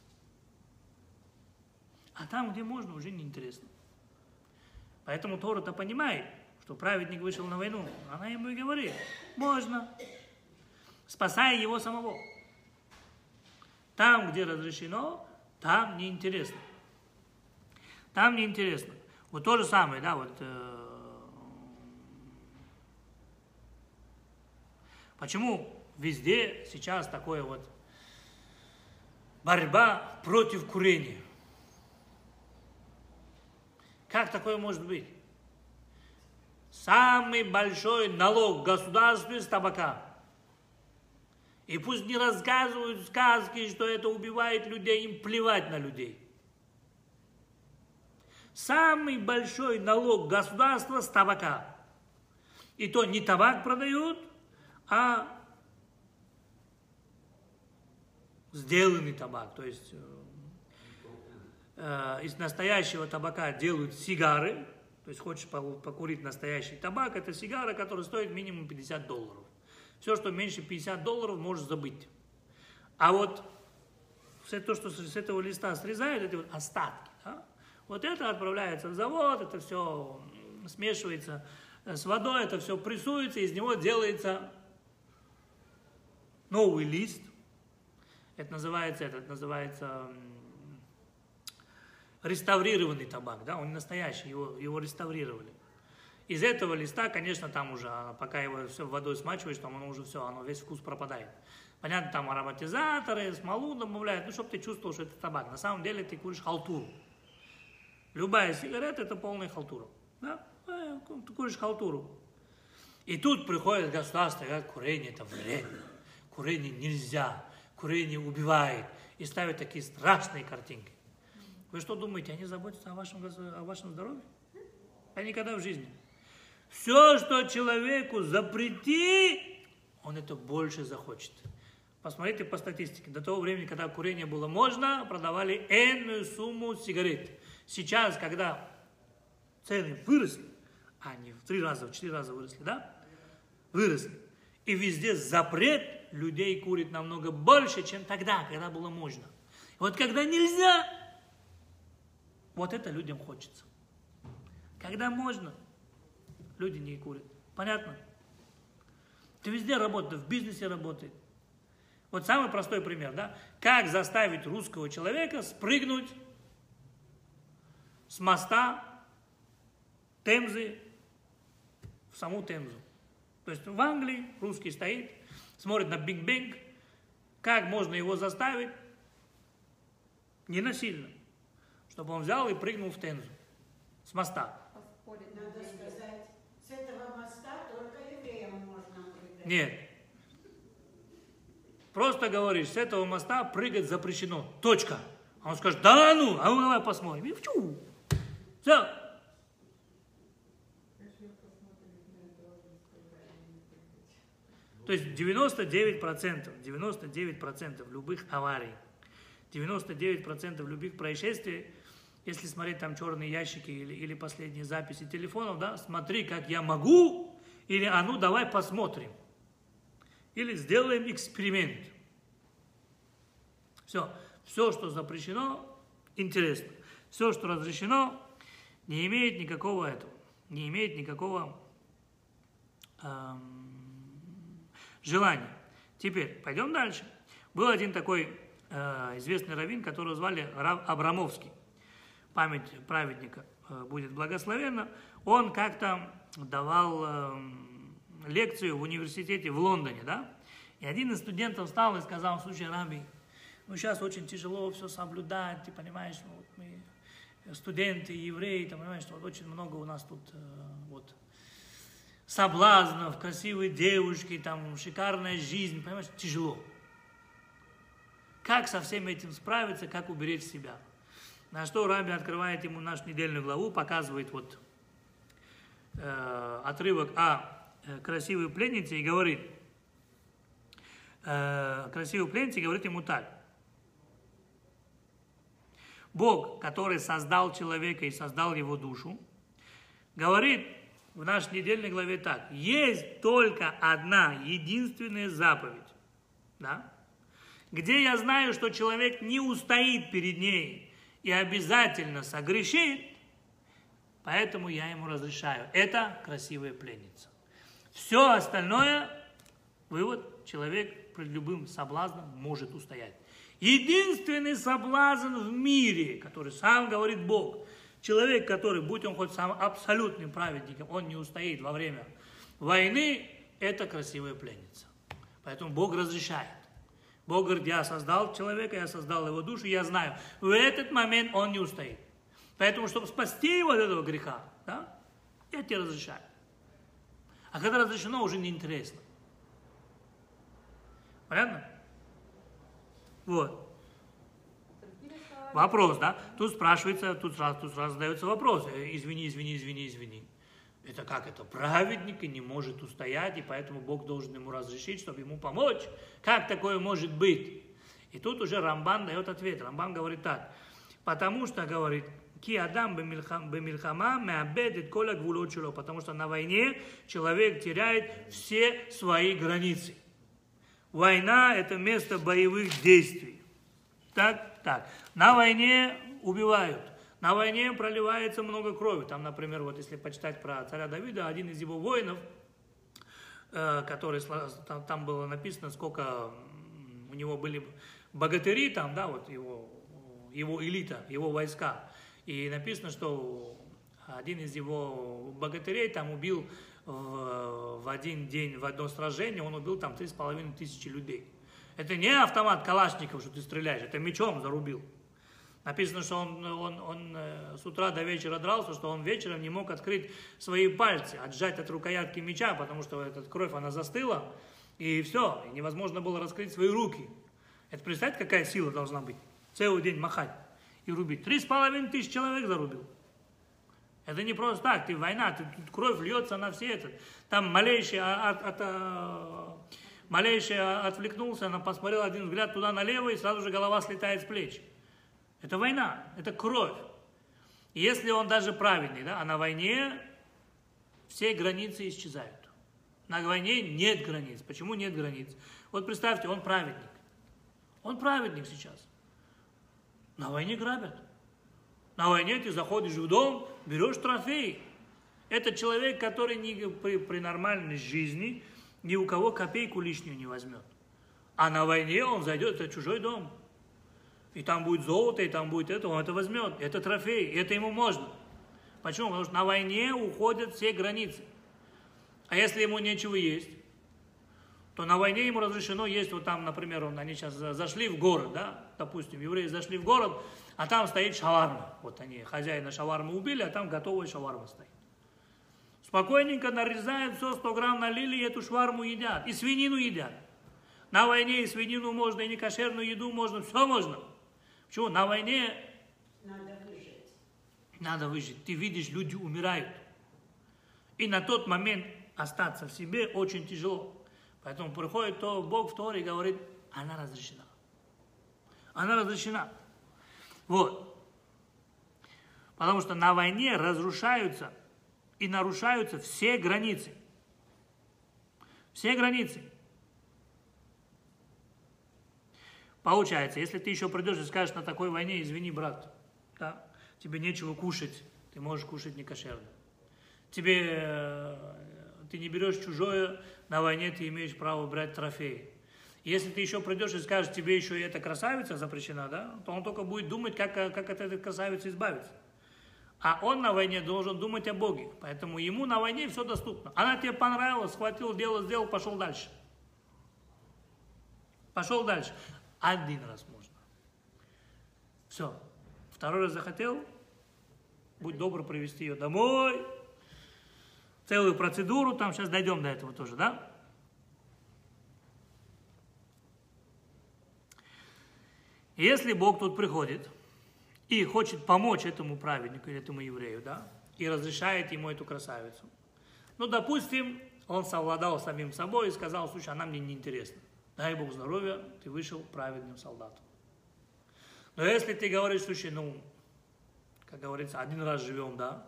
А там, где можно, уже неинтересно. Поэтому Тора-то понимает, что праведник вышел на войну. Она ему и говорит, можно, спасая его самого. Там, где разрешено, там неинтересно. Там неинтересно. Вот то же самое, да, вот. э, почему везде сейчас такое вот борьба против курения? Как такое может быть? самый большой налог государстве с табака. И пусть не рассказывают сказки, что это убивает людей, им плевать на людей. Самый большой налог государства с табака. И то не табак продают, а сделанный табак. То есть э, э, из настоящего табака делают сигары. То есть хочешь покурить настоящий табак, это сигара, которая стоит минимум 50 долларов. Все, что меньше 50 долларов, можешь забыть. А вот все то, что с этого листа срезают, это вот остатки. Да? Вот это отправляется в завод, это все смешивается с водой, это все прессуется, из него делается новый лист. Это называется, это называется реставрированный табак, да, он настоящий, его, его реставрировали. Из этого листа, конечно, там уже, а, пока его все водой смачиваешь, там оно уже все, оно весь вкус пропадает. Понятно, там ароматизаторы, смолу добавляют, ну, чтобы ты чувствовал, что это табак. На самом деле ты куришь халтуру. Любая сигарета – это полная халтура. Да? Э, ты куришь халтуру. И тут приходит государство говорит, курение – это вредно. Курение нельзя. Курение убивает. И ставят такие страшные картинки. Вы что думаете, они заботятся о вашем, о вашем здоровье? А никогда в жизни. Все, что человеку запрети, он это больше захочет. Посмотрите по статистике. До того времени, когда курение было можно, продавали энную сумму сигарет. Сейчас, когда цены выросли, а они в три раза, в четыре раза выросли, да? Выросли. И везде запрет, людей курит намного больше, чем тогда, когда было можно. Вот когда нельзя, вот это людям хочется. Когда можно, люди не курят. Понятно? Ты везде работает, в бизнесе работает. Вот самый простой пример, да? Как заставить русского человека спрыгнуть с моста Темзы в саму Темзу. То есть в Англии русский стоит, смотрит на Биг Бенг, как можно его заставить? Не насильно чтобы он взял и прыгнул в Тензу с моста. Надо сказать, с этого моста только евреям можно прыгать. Нет. Просто говоришь, с этого моста прыгать запрещено. Точка. А он скажет, да ну, а ну давай посмотрим. И вчу. Все. То есть 99%, 99% любых аварий, 99% любых происшествий если смотреть там черные ящики или, или последние записи телефонов, да, смотри, как я могу, или а ну давай посмотрим. Или сделаем эксперимент. Все. Все, что запрещено, интересно. Все, что разрешено, не имеет никакого этого, не имеет никакого эм, желания. Теперь пойдем дальше. Был один такой э, известный раввин, которого звали Рав Абрамовский память праведника э, будет благословена, он как-то давал эм, лекцию в университете в Лондоне, да, и один из студентов встал и сказал, слушай, Раби, ну сейчас очень тяжело все соблюдать, ты понимаешь, ну, вот мы студенты, евреи, ты понимаешь, что вот очень много у нас тут э, вот соблазнов, красивые девушки, там шикарная жизнь, понимаешь, тяжело. Как со всем этим справиться, как уберечь себя? На что Раби открывает ему нашу недельную главу, показывает вот э, отрывок э, красивой пленнице и говорит, э, красивой пленнице говорит ему так. Бог, который создал человека и создал его душу, говорит в нашей недельной главе так. Есть только одна единственная заповедь, да? где я знаю, что человек не устоит перед ней, и обязательно согрешит, поэтому я ему разрешаю. Это красивая пленница. Все остальное, вывод, человек пред любым соблазном может устоять. Единственный соблазн в мире, который сам говорит Бог, человек, который, будь он хоть сам абсолютным праведником, он не устоит во время войны, это красивая пленница. Поэтому Бог разрешает. Бог говорит, я создал человека, я создал его душу, я знаю, в этот момент он не устоит. Поэтому, чтобы спасти его от этого греха, да, я тебе разрешаю. А когда разрешено, уже неинтересно. Понятно? Вот. Вопрос, да? Тут спрашивается, тут сразу, тут сразу задается вопрос. Э, Извини, извини, извини, извини. Это как это? Праведник и не может устоять, и поэтому Бог должен ему разрешить, чтобы ему помочь. Как такое может быть? И тут уже Рамбан дает ответ. Рамбан говорит так. Потому что, говорит, Ки Адам бемильхама меабедет коля гвулот шело. Потому что на войне человек теряет все свои границы. Война – это место боевых действий. Так, так. На войне убивают. На войне проливается много крови. Там, например, вот если почитать про царя Давида, один из его воинов, э, который, там, было написано, сколько у него были богатыри, там, да, вот его, его элита, его войска. И написано, что один из его богатырей там убил в, в один день, в одно сражение, он убил там три с половиной тысячи людей. Это не автомат Калашников, что ты стреляешь, это мечом зарубил. Написано, что он, он, он э, с утра до вечера дрался, что он вечером не мог открыть свои пальцы, отжать от рукоятки меча, потому что эта кровь, она застыла, и все, и невозможно было раскрыть свои руки. Это представьте, какая сила должна быть? Целый день махать и рубить. Три с половиной тысяч человек зарубил. Это не просто так, ты война, ты, тут кровь льется на все это. Там малейший, от, от, а, малейший отвлекнулся, она посмотрел один взгляд туда налево, и сразу же голова слетает с плеч. Это война, это кровь. И если он даже праведный, да, а на войне все границы исчезают. На войне нет границ. Почему нет границ? Вот представьте, он праведник. Он праведник сейчас. На войне грабят. На войне ты заходишь в дом, берешь трофей. Это человек, который не, при, при нормальной жизни ни у кого копейку лишнюю не возьмет. А на войне он зайдет, это чужой дом. И там будет золото, и там будет это, он это возьмет. Это трофей, это ему можно. Почему? Потому что на войне уходят все границы. А если ему нечего есть, то на войне ему разрешено есть, вот там, например, он, они сейчас за- зашли в город, да, допустим, евреи зашли в город, а там стоит шаварма. Вот они хозяина шавармы убили, а там готовая шаварма стоит. Спокойненько нарезают все, 100 грамм налили, и эту шварму едят. И свинину едят. На войне и свинину можно, и некошерную еду можно, все можно. Почему? На войне Надо выжить. надо выжить. Ты видишь, люди умирают. И на тот момент остаться в себе очень тяжело. Поэтому приходит то Бог в Торе и говорит, она разрешена. Она разрешена. Вот. Потому что на войне разрушаются и нарушаются все границы. Все границы. Получается, если ты еще придешь и скажешь на такой войне, извини, брат, да, тебе нечего кушать, ты можешь кушать некошерно. Тебе, э, ты не берешь чужое, на войне ты имеешь право брать трофеи. Если ты еще придешь и скажешь, тебе еще и эта красавица запрещена, да, то он только будет думать, как, э, как от этой красавицы избавиться. А он на войне должен думать о Боге. Поэтому ему на войне все доступно. Она тебе понравилась, схватил, дело сделал, пошел дальше. Пошел дальше. Один раз можно. Все. Второй раз захотел, будь добр привести ее домой. Целую процедуру, там сейчас дойдем до этого тоже, да? Если Бог тут приходит и хочет помочь этому праведнику или этому еврею, да, и разрешает ему эту красавицу, ну, допустим, он совладал с самим собой и сказал, слушай, она мне не интересна. Дай Бог здоровья, ты вышел праведным солдатом. Но если ты говоришь, слушай, ну, как говорится, один раз живем, да,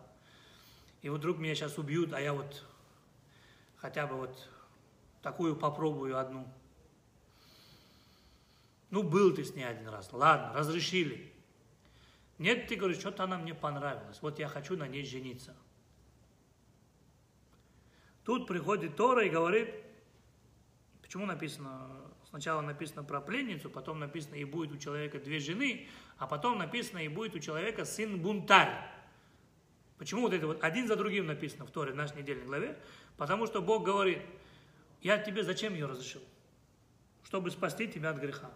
и вдруг меня сейчас убьют, а я вот хотя бы вот такую попробую одну. Ну, был ты с ней один раз, ладно, разрешили. Нет, ты говоришь, что-то она мне понравилась, вот я хочу на ней жениться. Тут приходит Тора и говорит, почему написано, сначала написано про пленницу, потом написано, и будет у человека две жены, а потом написано, и будет у человека сын бунтарь. Почему вот это вот один за другим написано в Торе, в нашей недельной главе? Потому что Бог говорит, я тебе зачем ее разрешил? Чтобы спасти тебя от греха.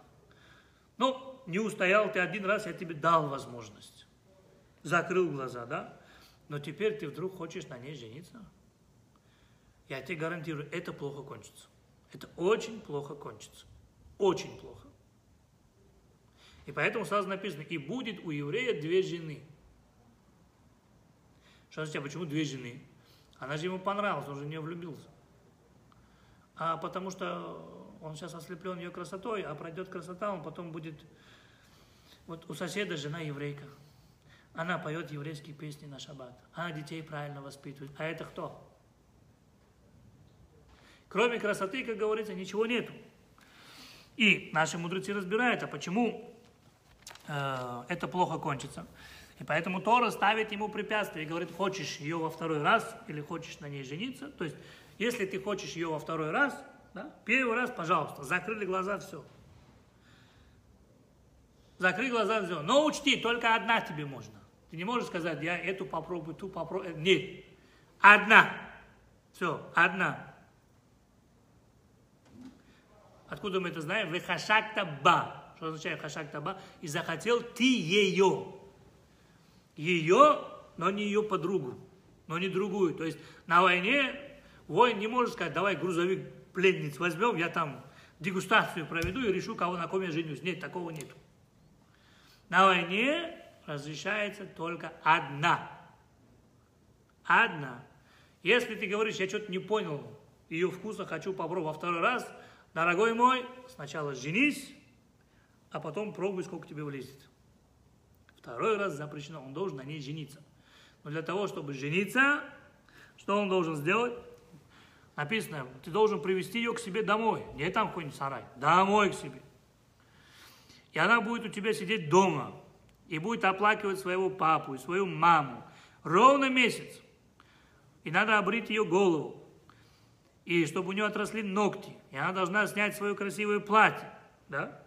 Ну, не устоял ты один раз, я тебе дал возможность. Закрыл глаза, да? Но теперь ты вдруг хочешь на ней жениться? я тебе гарантирую, это плохо кончится. Это очень плохо кончится. Очень плохо. И поэтому сразу написано, и будет у еврея две жены. Что значит, а почему две жены? Она же ему понравилась, он же в нее влюбился. А потому что он сейчас ослеплен ее красотой, а пройдет красота, он потом будет... Вот у соседа жена еврейка. Она поет еврейские песни на шаббат. Она детей правильно воспитывает. А это кто? Кроме красоты, как говорится, ничего нету. И наши мудрецы разбирают, а почему э, это плохо кончится. И поэтому Тора ставит ему препятствие и говорит, хочешь ее во второй раз или хочешь на ней жениться. То есть, если ты хочешь ее во второй раз, да, первый раз, пожалуйста, закрыли глаза, все. Закрой глаза, все. Но учти, только одна тебе можно. Ты не можешь сказать, я эту попробую, ту попробую. Нет. Одна. Все, одна. Откуда мы это знаем? Вехашакта ба. Что означает хашакта ба? И захотел ты ее. Ее, но не ее подругу, но не другую. То есть на войне воин не может сказать, давай грузовик пленниц возьмем, я там дегустацию проведу и решу, кого на ком я женюсь. Нет, такого нет. На войне разрешается только одна. Одна. Если ты говоришь, я что-то не понял ее вкуса, хочу попробовать во второй раз, дорогой мой, сначала женись, а потом пробуй, сколько тебе влезет. Второй раз запрещено, он должен на ней жениться. Но для того, чтобы жениться, что он должен сделать? Написано, ты должен привести ее к себе домой. Не там какой-нибудь сарай, домой к себе. И она будет у тебя сидеть дома. И будет оплакивать своего папу и свою маму. Ровно месяц. И надо обрить ее голову. И чтобы у нее отросли ногти. И она должна снять свое красивое платье. Да?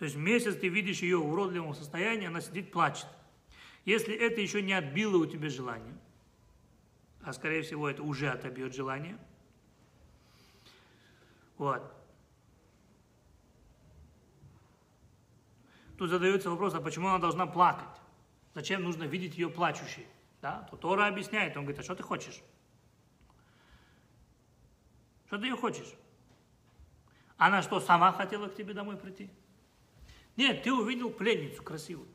То есть месяц ты видишь ее в уродливом состоянии, она сидит, плачет. Если это еще не отбило у тебя желание, а скорее всего это уже отобьет желание, вот. Тут задается вопрос, а почему она должна плакать? Зачем нужно видеть ее плачущей? Да? То Тора объясняет, он говорит, а что ты хочешь? Что ты ее хочешь? Она что, сама хотела к тебе домой прийти? Нет, ты увидел пленницу красивую.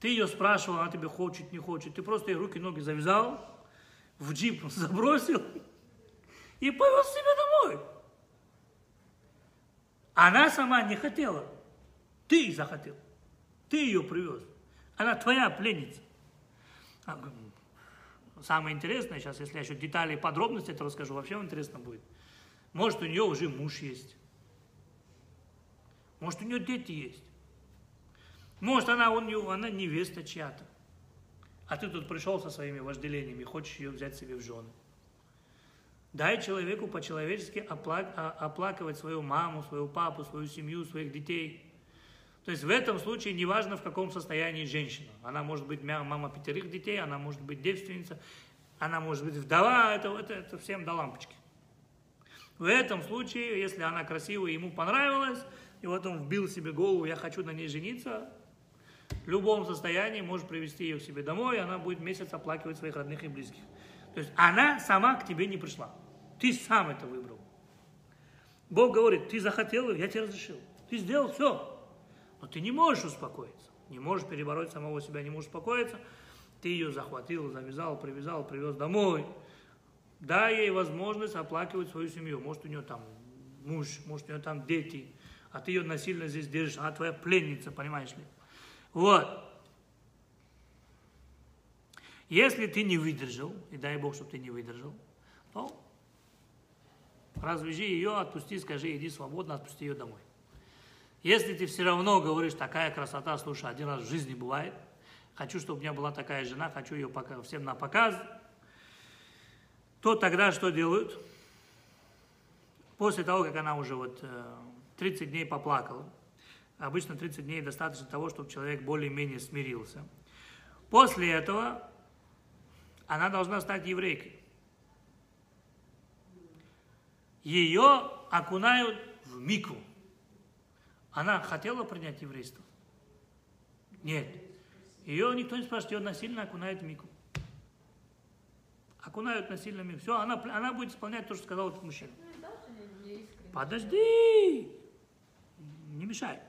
Ты ее спрашивал, она тебе хочет, не хочет. Ты просто ей руки, ноги завязал, в джип забросил и повез себя домой. Она сама не хотела. Ты захотел. Ты ее привез. Она твоя пленница. Самое интересное сейчас, если я еще детали и подробности это расскажу, вообще интересно будет. Может, у нее уже муж есть. Может, у нее дети есть. Может, она, нее, она невеста чья-то. А ты тут пришел со своими вожделениями, хочешь ее взять себе в жены. Дай человеку по-человечески оплак, а, оплакивать свою маму, свою папу, свою семью, своих детей. То есть в этом случае неважно, в каком состоянии женщина. Она может быть мама пятерых детей, она может быть девственница, она может быть вдова, это, это, это всем до лампочки. В этом случае, если она красивая, ему понравилась, и вот он вбил себе голову, я хочу на ней жениться, в любом состоянии можешь привести ее к себе домой, и она будет месяц оплакивать своих родных и близких. То есть она сама к тебе не пришла. Ты сам это выбрал. Бог говорит, ты захотел, я тебе разрешил. Ты сделал все. Но ты не можешь успокоиться. Не можешь перебороть самого себя, не можешь успокоиться. Ты ее захватил, завязал, привязал, привез домой. Дай ей возможность оплакивать свою семью. Может, у нее там муж, может, у нее там дети, а ты ее насильно здесь держишь, она твоя пленница, понимаешь ли? Вот. Если ты не выдержал, и дай Бог, чтобы ты не выдержал, то развяжи ее, отпусти, скажи, иди свободно, отпусти ее домой. Если ты все равно говоришь, такая красота, слушай, один раз в жизни бывает, хочу, чтобы у меня была такая жена, хочу ее пока, всем на показ, то тогда что делают? После того, как она уже вот 30 э, дней поплакала, обычно 30 дней достаточно того, чтобы человек более-менее смирился. После этого она должна стать еврейкой. Ее окунают в мику. Она хотела принять еврейство? Нет. Ее никто не спрашивает, ее насильно окунают в мику. окунают насильно в микву. Все, она, она будет исполнять то, что сказал этот мужчина. Ну. Подожди! Не мешай.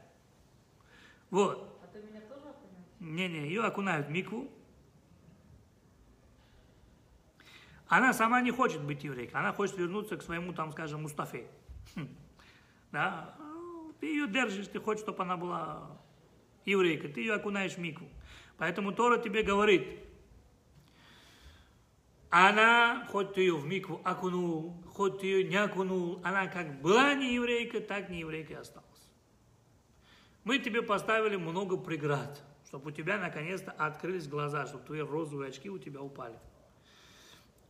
Вот. А ты меня тоже? Не-не, ее окунают в микву. Она сама не хочет быть еврейкой, она хочет вернуться к своему, там, скажем, Мустафе. Хм. Да? Ты ее держишь, ты хочешь, чтобы она была еврейкой, ты ее окунаешь в микву. Поэтому Тора тебе говорит, она, хоть ты ее в микву окунул, хоть ты ее не окунул, она как была не еврейка, так не еврейкой осталась. Мы тебе поставили много преград, чтобы у тебя наконец-то открылись глаза, чтобы твои розовые очки у тебя упали.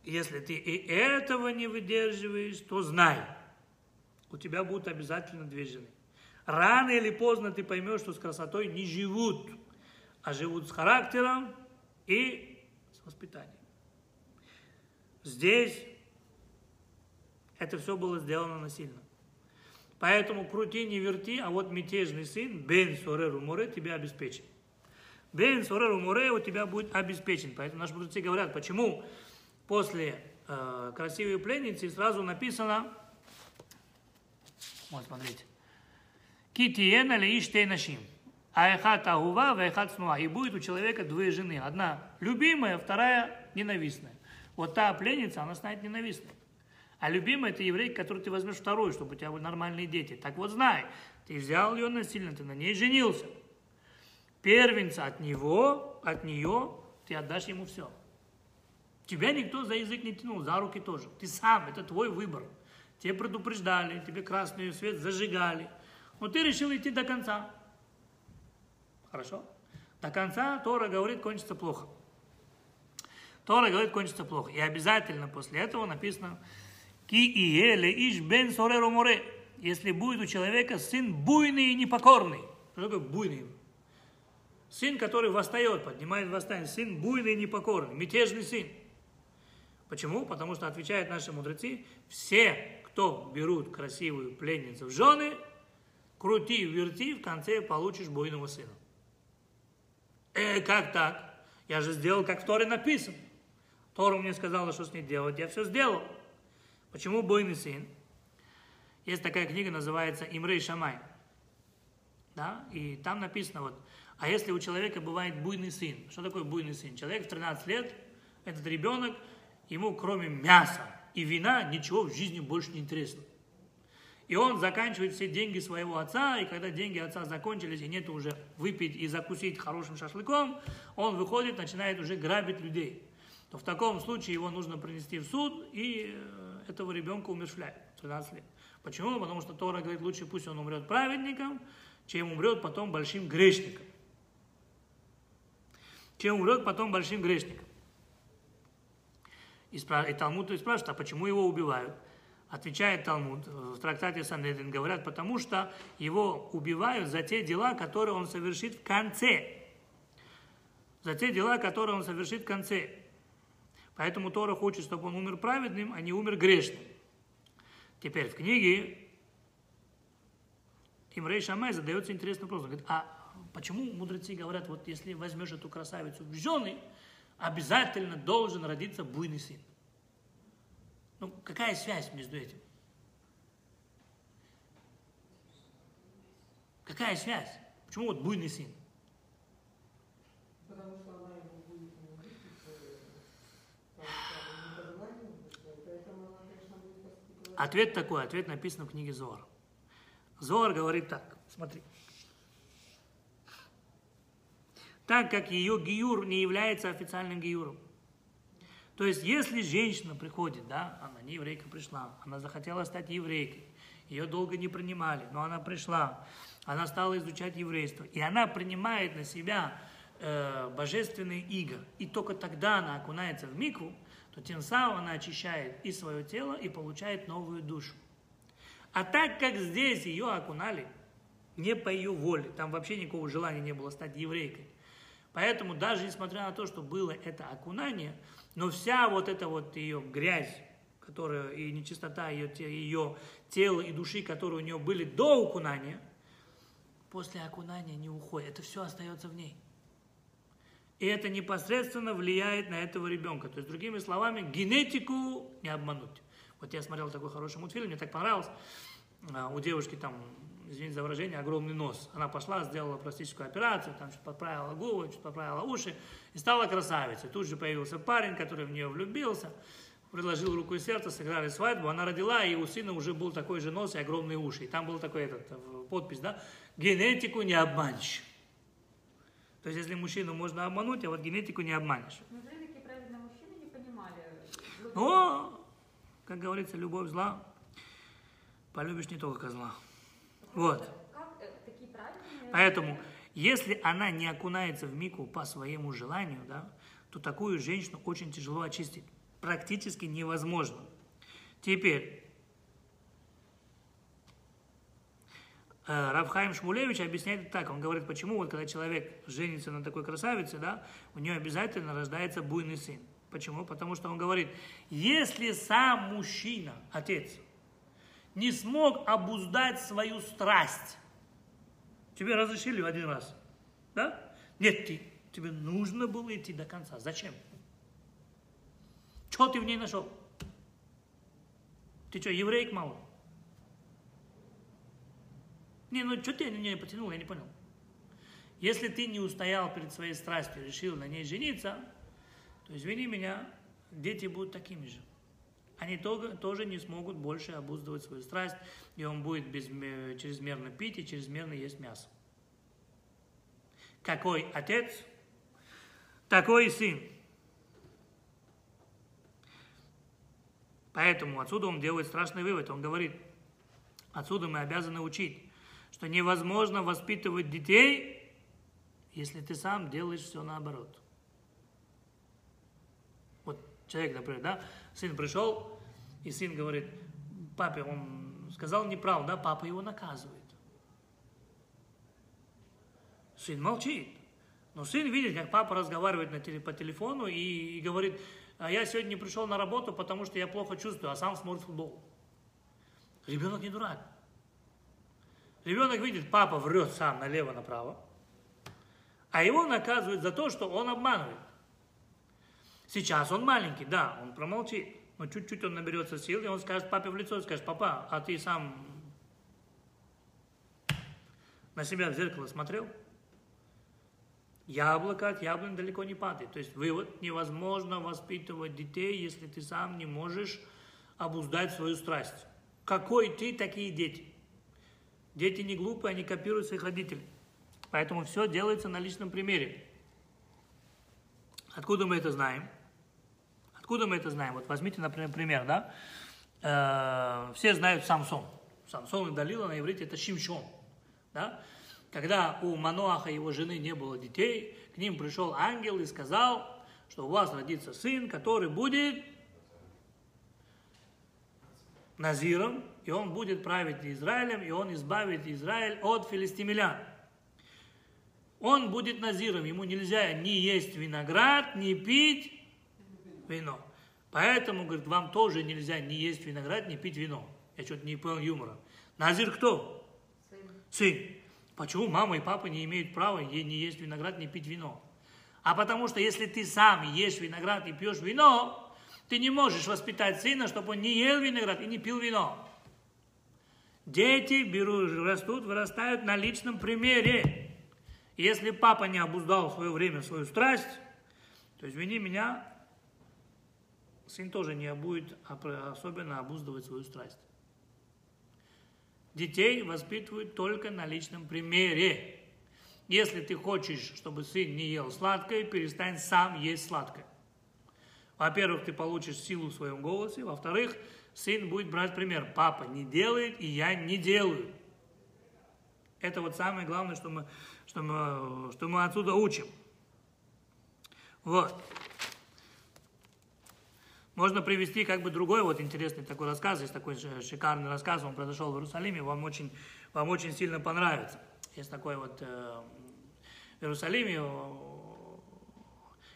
Если ты и этого не выдерживаешь, то знай, у тебя будут обязательно две жены. Рано или поздно ты поймешь, что с красотой не живут, а живут с характером и с воспитанием. Здесь это все было сделано насильно. Поэтому крути, не верти, а вот мятежный сын, Бен Сореру Море, тебя обеспечен. Бен Сореру Море у тебя будет обеспечен. Поэтому наши мудрецы говорят, почему после э, красивой пленницы сразу написано, вот смотрите, Китиена ли иштей нашим. Айхат агува, вайхат снуа. И будет у человека две жены. Одна любимая, вторая ненавистная. Вот та пленница, она станет ненавистной. А любимая это еврей, который ты возьмешь вторую, чтобы у тебя были нормальные дети. Так вот знай, ты взял ее насильно, ты на ней женился. Первенца от него, от нее, ты отдашь ему все. Тебя никто за язык не тянул, за руки тоже. Ты сам, это твой выбор. Тебе предупреждали, тебе красный свет зажигали. Но ты решил идти до конца. Хорошо? До конца Тора говорит, кончится плохо. Тора говорит, кончится плохо. И обязательно после этого написано, Ки иеле иш бен сореру море. Если будет у человека сын буйный и непокорный. Что такое буйный? Сын, который восстает, поднимает восстание. Сын буйный и непокорный. Мятежный сын. Почему? Потому что, отвечают наши мудрецы, все, кто берут красивую пленницу в жены, крути, верти, в конце получишь буйного сына. Э, как так? Я же сделал, как в Торе написано. Тора мне сказала, что с ней делать, я все сделал. Почему буйный сын? Есть такая книга, называется «Имрей Шамай». Да? И там написано вот, а если у человека бывает буйный сын? Что такое буйный сын? Человек в 13 лет, этот ребенок, ему кроме мяса и вина ничего в жизни больше не интересно. И он заканчивает все деньги своего отца, и когда деньги отца закончились, и нет уже выпить и закусить хорошим шашлыком, он выходит, начинает уже грабить людей. То в таком случае его нужно принести в суд, и этого ребенка умершляют 13 лет. Почему? Потому что Тора говорит, лучше пусть он умрет праведником, чем умрет потом большим грешником. Чем умрет потом большим грешником. И, спра... и Талмуд и спрашивает, а почему его убивают? Отвечает Талмуд в трактате Санедрин, говорят, потому что его убивают за те дела, которые он совершит в конце. За те дела, которые он совершит в конце. Поэтому Тора хочет, чтобы он умер праведным, а не умер грешным. Теперь в книге Имрей Шамай задается интересный вопрос. Он говорит, а почему мудрецы говорят, вот если возьмешь эту красавицу в жены, обязательно должен родиться буйный сын? Ну, какая связь между этим? Какая связь? Почему вот буйный сын? Потому что она его будет любить, поэтому она, конечно, будет воспитывать. Ответ такой, ответ написан в книге Зор. Зор говорит так, смотри. Так как ее гиюр не является официальным гиюром. То есть, если женщина приходит, да, она не еврейка пришла, она захотела стать еврейкой, ее долго не принимали, но она пришла, она стала изучать еврейство, и она принимает на себя э, божественный иго, и только тогда она окунается в микву, то тем самым она очищает и свое тело, и получает новую душу. А так как здесь ее окунали, не по ее воле, там вообще никакого желания не было стать еврейкой, поэтому даже несмотря на то, что было это окунание, но вся вот эта вот ее грязь, которая и нечистота ее, ее тела и души, которые у нее были до окунания, после окунания не уходит. Это все остается в ней. И это непосредственно влияет на этого ребенка. То есть, другими словами, генетику не обмануть. Вот я смотрел такой хороший мультфильм, мне так понравилось. А, У девушки там, извините за выражение, огромный нос. Она пошла, сделала пластическую операцию, там что-то подправила губы, что-то подправила уши, и стала красавицей. Тут же появился парень, который в нее влюбился, предложил руку и сердце, сыграли свадьбу, она родила, и у сына уже был такой же нос и огромные уши. И там был такой этот, э, подпись, да, генетику не обманешь. То есть, если мужчину можно обмануть, а вот генетику не обманешь. Неужели такие правильные мужчины не понимали? Но, как говорится, любовь зла, полюбишь не только козла. Вот. Поэтому, если она не окунается в мику по своему желанию, да, то такую женщину очень тяжело очистить. Практически невозможно. Теперь, Равхайм Шмулевич объясняет так, он говорит, почему вот когда человек женится на такой красавице, да, у нее обязательно рождается буйный сын. Почему? Потому что он говорит, если сам мужчина, отец, не смог обуздать свою страсть, тебе разрешили один раз, да? Нет, ты, тебе нужно было идти до конца. Зачем? Что ты в ней нашел? Ты что, еврейк мало? Не, ну что ты на нее потянул, я не понял. Если ты не устоял перед своей страстью, решил на ней жениться, то извини меня, дети будут такими же. Они тоже, не смогут больше обуздывать свою страсть, и он будет безме- чрезмерно пить и чрезмерно есть мясо. Какой отец, такой и сын. Поэтому отсюда он делает страшный вывод. Он говорит, отсюда мы обязаны учить, что невозможно воспитывать детей, если ты сам делаешь все наоборот. Вот человек, например, да, сын пришел, и сын говорит, папе, он сказал неправду, да, папа его наказывает. Сын молчит. Но сын видит, как папа разговаривает на теле, по телефону и, и говорит, а я сегодня не пришел на работу, потому что я плохо чувствую, а сам смотрит футбол. Ребенок не дурак. Ребенок видит, папа врет сам налево-направо, а его наказывают за то, что он обманывает. Сейчас он маленький, да, он промолчит, но чуть-чуть он наберется сил, и он скажет папе в лицо, скажет, папа, а ты сам на себя в зеркало смотрел? Яблоко от яблонь далеко не падает. То есть вывод, невозможно воспитывать детей, если ты сам не можешь обуздать свою страсть. Какой ты, такие дети. Дети не глупые, они копируют своих родителей. Поэтому все делается на личном примере. Откуда мы это знаем? Откуда мы это знаем? Вот возьмите, например, пример, да? Э, все знают Самсон. Самсон и Далила на иврите это Шимшон. Да? Когда у Маноаха и его жены не было детей, к ним пришел ангел и сказал, что у вас родится сын, который будет Назиром, и он будет править Израилем, и он избавит Израиль от филистимлян. Он будет Назиром, ему нельзя ни есть виноград, ни пить вино. Поэтому, говорит, вам тоже нельзя ни есть виноград, ни пить вино. Я что-то не понял юмора. Назир кто? Сын. Сын. Почему мама и папа не имеют права е- не есть виноград, не пить вино? А потому что если ты сам ешь виноград и пьешь вино, ты не можешь воспитать сына, чтобы он не ел виноград и не пил вино. Дети берут, растут, вырастают на личном примере. Если папа не обуздал в свое время свою страсть, то извини меня, сын тоже не будет особенно обуздывать свою страсть. Детей воспитывают только на личном примере. Если ты хочешь, чтобы сын не ел сладкое, перестань сам есть сладкое. Во-первых, ты получишь силу в своем голосе. Во-вторых, сын будет брать пример. Папа не делает, и я не делаю. Это вот самое главное, что мы, что мы, что мы отсюда учим. Вот. Можно привести как бы другой вот интересный такой рассказ. Есть такой шикарный рассказ, он произошел в Иерусалиме, вам очень, вам очень сильно понравится. Есть такой вот э, в Иерусалиме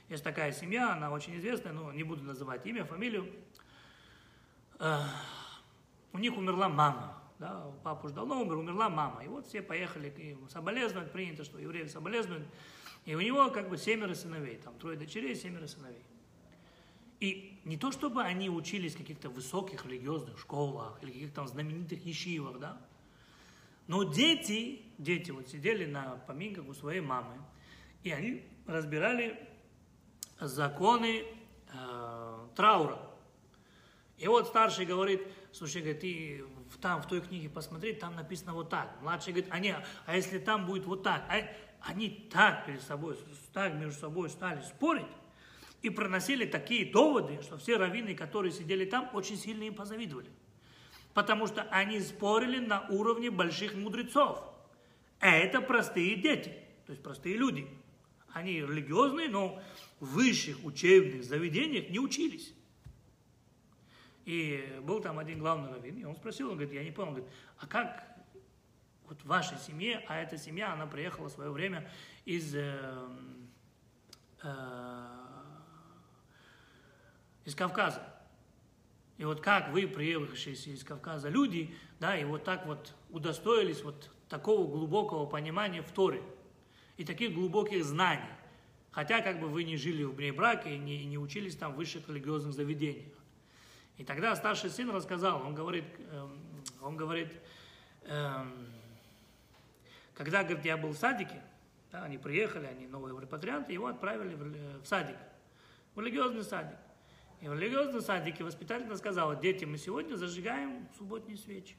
есть такая семья, она очень известная, но не буду называть имя, фамилию. Э, у них умерла мама. да, папа уже давно умер, умерла мама. И вот все поехали к ему соболезновать, принято, что евреи соболезнуют. И у него как бы семеро сыновей, там трое дочерей, семеро сыновей. И не то, чтобы они учились в каких-то высоких религиозных школах или каких-то там знаменитых ешивах, да, но дети, дети вот сидели на поминках у своей мамы, и они разбирали законы э, траура. И вот старший говорит, слушай, говорит, ты там в той книге посмотри, там написано вот так. Младший говорит, а не, а если там будет вот так? А они так перед собой, так между собой стали спорить и проносили такие доводы, что все раввины, которые сидели там, очень сильно им позавидовали. Потому что они спорили на уровне больших мудрецов. А это простые дети, то есть простые люди. Они религиозные, но в высших учебных заведениях не учились. И был там один главный раввин, и он спросил, он говорит, я не понял, он говорит, а как вот в вашей семье, а эта семья, она приехала в свое время из, э, э, из Кавказа. И вот как вы, приехавшие из Кавказа люди, да, и вот так вот удостоились вот такого глубокого понимания в Торе и таких глубоких знаний. Хотя как бы вы не жили в браке и не, не учились там в высших религиозных заведениях. И тогда старший сын рассказал, он говорит, эм, он говорит, эм, когда, говорит, я был в садике, да, они приехали, они новые репатрианты, его отправили в, в садик, в религиозный садик. И в религиозном садике воспитательница сказала, дети, мы сегодня зажигаем субботние свечи.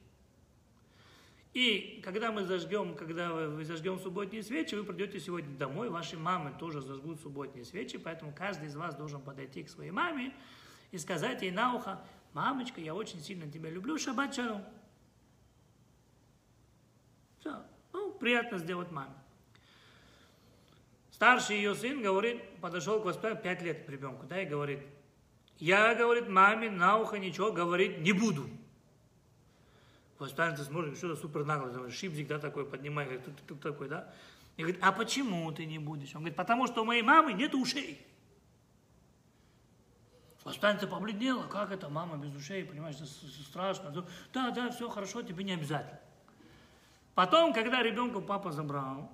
И когда мы зажгем, когда вы зажгем субботние свечи, вы придете сегодня домой, ваши мамы тоже зажгут субботние свечи, поэтому каждый из вас должен подойти к своей маме и сказать ей на ухо, мамочка, я очень сильно тебя люблю, шаббат шалом. Все. Ну, приятно сделать маме. Старший ее сын, говорит, подошел к воспитанию, 5 лет к ребенку, да, и говорит, я, говорит, маме на ухо ничего говорить не буду. Воспитательница смотрит, что-то супер нагло, шипзик, да, такой, поднимает, говорит, кто, кто такой, да? И говорит, а почему ты не будешь? Он говорит, потому что у моей мамы нет ушей. Воспитательница побледнела, как это, мама без ушей, понимаешь, это страшно. Да, да, все хорошо, тебе не обязательно. Потом, когда ребенка папа забрал,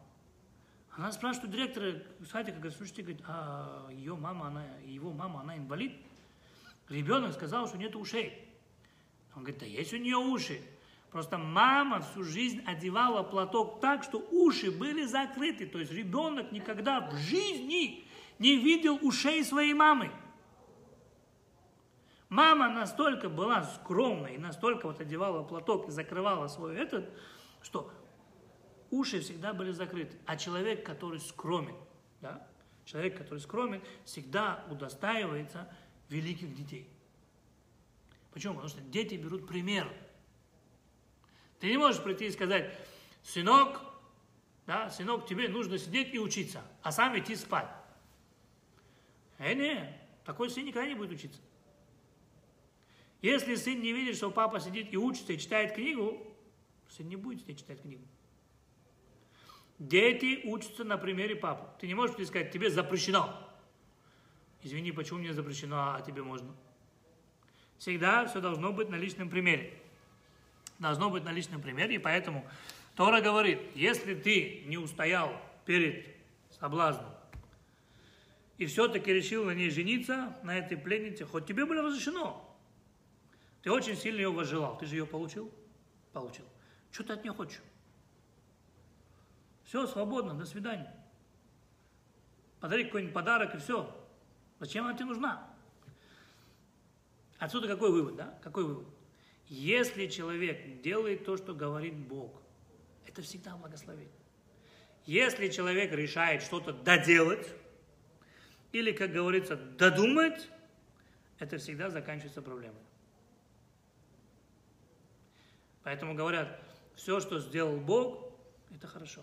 она спрашивает у директора садика, говорит, слушайте, говорит, а ее мама, она, его мама, она инвалид? Ребенок сказал, что нет ушей. Он говорит, да есть у нее уши. Просто мама всю жизнь одевала платок так, что уши были закрыты. То есть ребенок никогда в жизни не видел ушей своей мамы. Мама настолько была скромной, настолько вот одевала платок и закрывала свой этот, что уши всегда были закрыты. А человек, который скромен, да, человек, который скромен, всегда удостаивается великих детей. Почему? Потому что дети берут пример. Ты не можешь прийти и сказать, сынок, да, сынок, тебе нужно сидеть и учиться, а сам идти спать. Э, не, такой сын никогда не будет учиться. Если сын не видит, что папа сидит и учится, и читает книгу, сын не будет сидеть читать книгу. Дети учатся на примере папы. Ты не можешь сказать, тебе запрещено. Извини, почему мне запрещено, а тебе можно? Всегда все должно быть на личном примере. Должно быть на личном примере, и поэтому Тора говорит, если ты не устоял перед соблазном, и все-таки решил на ней жениться, на этой пленнице, хоть тебе было разрешено, ты очень сильно ее возжелал, ты же ее получил? Получил. Что ты от нее хочешь? Все, свободно, до свидания. Подари какой-нибудь подарок и все. Зачем она тебе нужна? Отсюда какой вывод, да? Какой вывод? Если человек делает то, что говорит Бог, это всегда благословение. Если человек решает что-то доделать, или, как говорится, додумать, это всегда заканчивается проблемой. Поэтому говорят, все, что сделал Бог, это хорошо.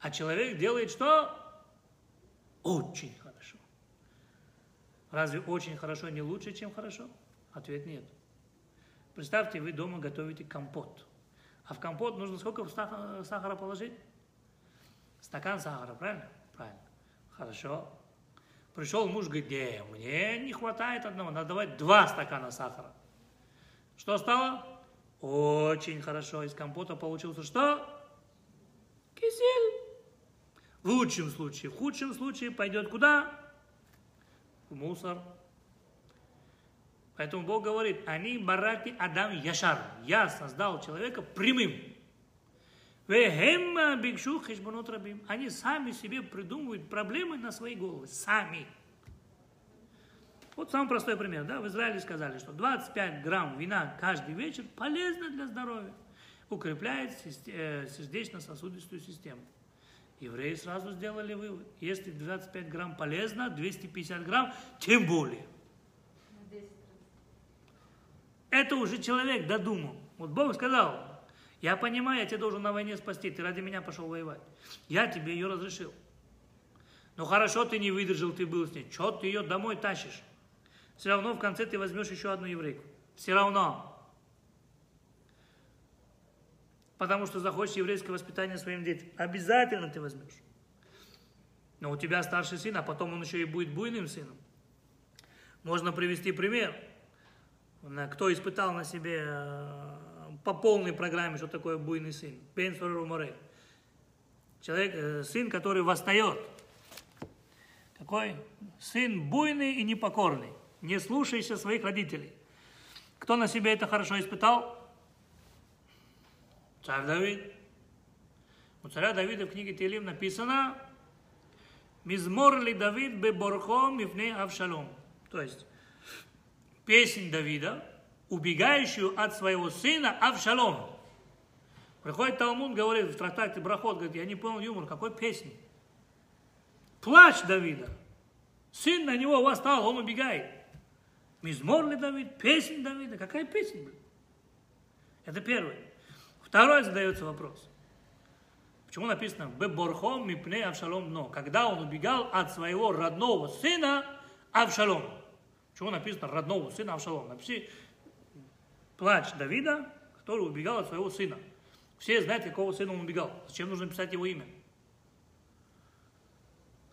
А человек делает что? Очень хорошо. Разве очень хорошо не лучше, чем хорошо? Ответ нет. Представьте, вы дома готовите компот. А в компот нужно сколько сахара, положить? Стакан сахара, правильно? Правильно. Хорошо. Пришел муж, говорит, не, мне не хватает одного, надо давать два стакана сахара. Что стало? Очень хорошо. Из компота получился что? Кисель. В лучшем случае. В худшем случае пойдет куда? В мусор. Поэтому Бог говорит, они барати Адам Яшар. Я создал человека прямым. Вехемма бикшу хешбонот рабим. Они сами себе придумывают проблемы на свои головы. Сами. Вот самый простой пример. Да? В Израиле сказали, что 25 грамм вина каждый вечер полезно для здоровья. Укрепляет э, сердечно-сосудистую систему. Евреи сразу сделали вывод. Если 25 грамм полезно, 250 грамм тем более. Это уже человек додумал. Вот Бог сказал, я понимаю, я тебя должен на войне спасти, ты ради меня пошел воевать. Я тебе ее разрешил. Но хорошо ты не выдержал, ты был с ней. Че ты ее домой тащишь? Все равно в конце ты возьмешь еще одну еврейку. Все равно. Потому что захочешь еврейское воспитание своим детям. Обязательно ты возьмешь. Но у тебя старший сын, а потом он еще и будет буйным сыном. Можно привести пример. Кто испытал на себе э, по полной программе, что такое буйный сын. Бен Море. Человек, э, сын, который восстает. Какой? Сын буйный и непокорный. Не слушайся своих родителей. Кто на себе это хорошо испытал? Царь Давид. У царя Давида в книге Телим написано «Мизмор ли Давид беборхо мифне Авшалом». То есть, песнь Давида, убегающую от своего сына Авшалома. Приходит Талмуд, говорит в трактате Брахот, говорит, я не понял юмор, какой песни? Плач Давида. Сын на него восстал, он убегает. Мизмор ли Давид? Песнь Давида? Какая песня? Блин? Это первое. Второй задается вопрос. Почему написано «Беборхом мипне Авшалом но»? Когда он убегал от своего родного сына Авшалома. Почему написано родного сына Авшалома? Напиши плач Давида, который убегал от своего сына. Все знают, какого сына он убегал. Зачем нужно писать его имя?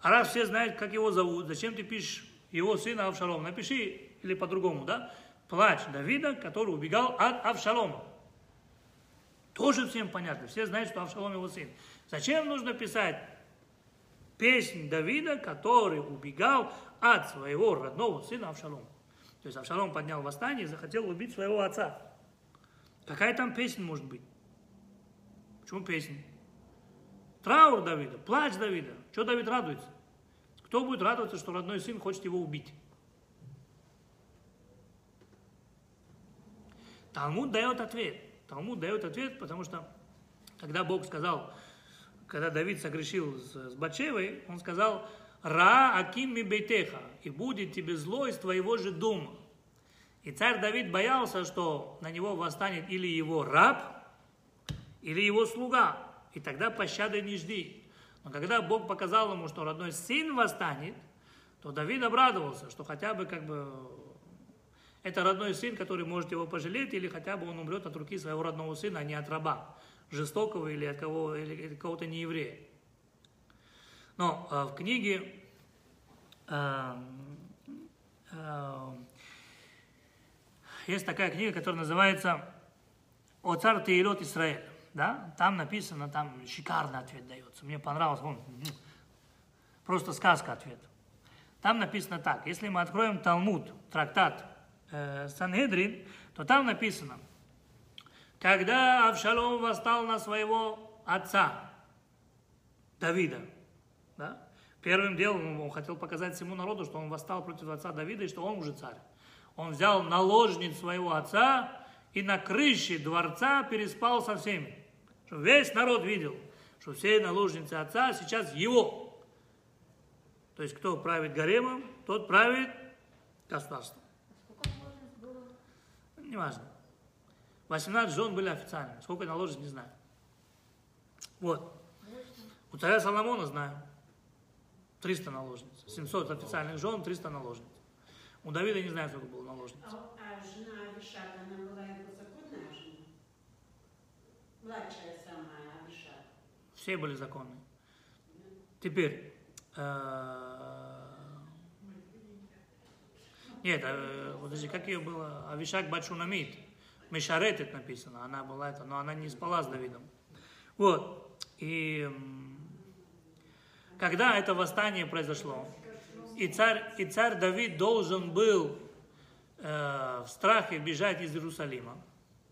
А раз все знают, как его зовут, зачем ты пишешь его сына Авшалом? Напиши, или по-другому, да? Плач Давида, который убегал от Авшалома. Тоже всем понятно. Все знают, что Авшалом его сын. Зачем нужно писать песнь Давида, который убегал от своего родного сына Авшалома? То есть Авшалом поднял восстание и захотел убить своего отца. Какая там песня может быть? Почему песня? Траур Давида, плач Давида. Что Давид радуется? Кто будет радоваться, что родной сын хочет его убить? Талмуд дает ответ. Талмуд дает ответ, потому что когда Бог сказал, когда Давид согрешил с, с Батшевой, он сказал, Ра Аким Мибейтеха, и будет тебе зло из твоего же дома. И царь Давид боялся, что на него восстанет или его раб, или его слуга, и тогда пощады не жди. Но когда Бог показал ему, что родной сын восстанет, то Давид обрадовался, что хотя бы как бы это родной сын, который может его пожалеть, или хотя бы он умрет от руки своего родного сына, а не от раба, жестокого или от кого, или кого-то нееврея. Но э, в книге э, э, есть такая книга, которая называется «О царь Теилот Израиль». Да? Там написано, там шикарный ответ дается. Мне понравился, он, просто сказка ответ. Там написано так, если мы откроем Талмуд, трактат э, Санхедрин, то там написано, когда Авшалом восстал на своего отца, Давида, да? Первым делом он хотел показать всему народу, что он восстал против отца Давида и что он уже царь. Он взял наложниц своего отца и на крыше дворца переспал со всеми. Чтобы весь народ видел, что все наложницы отца сейчас его. То есть кто правит гаремом, тот правит государством. Неважно. 18 жен были официальными. Сколько наложниц, не знаю. Вот. У царя Соломона знаю. 300 наложниц. 700 официальных жен, 300 наложниц. У Давида не знаю, сколько было наложниц. А, а жена Авишага, она была его законная жена? Младшая самая Авишага. Все были законные. Теперь. э, Нет, э, подожди, как ее было? Авишак Бачунамид Мешаретет написано, она была это, но она не спала с Давидом. Вот. И когда это восстание произошло, и царь, и царь Давид должен был э, в страхе бежать из Иерусалима,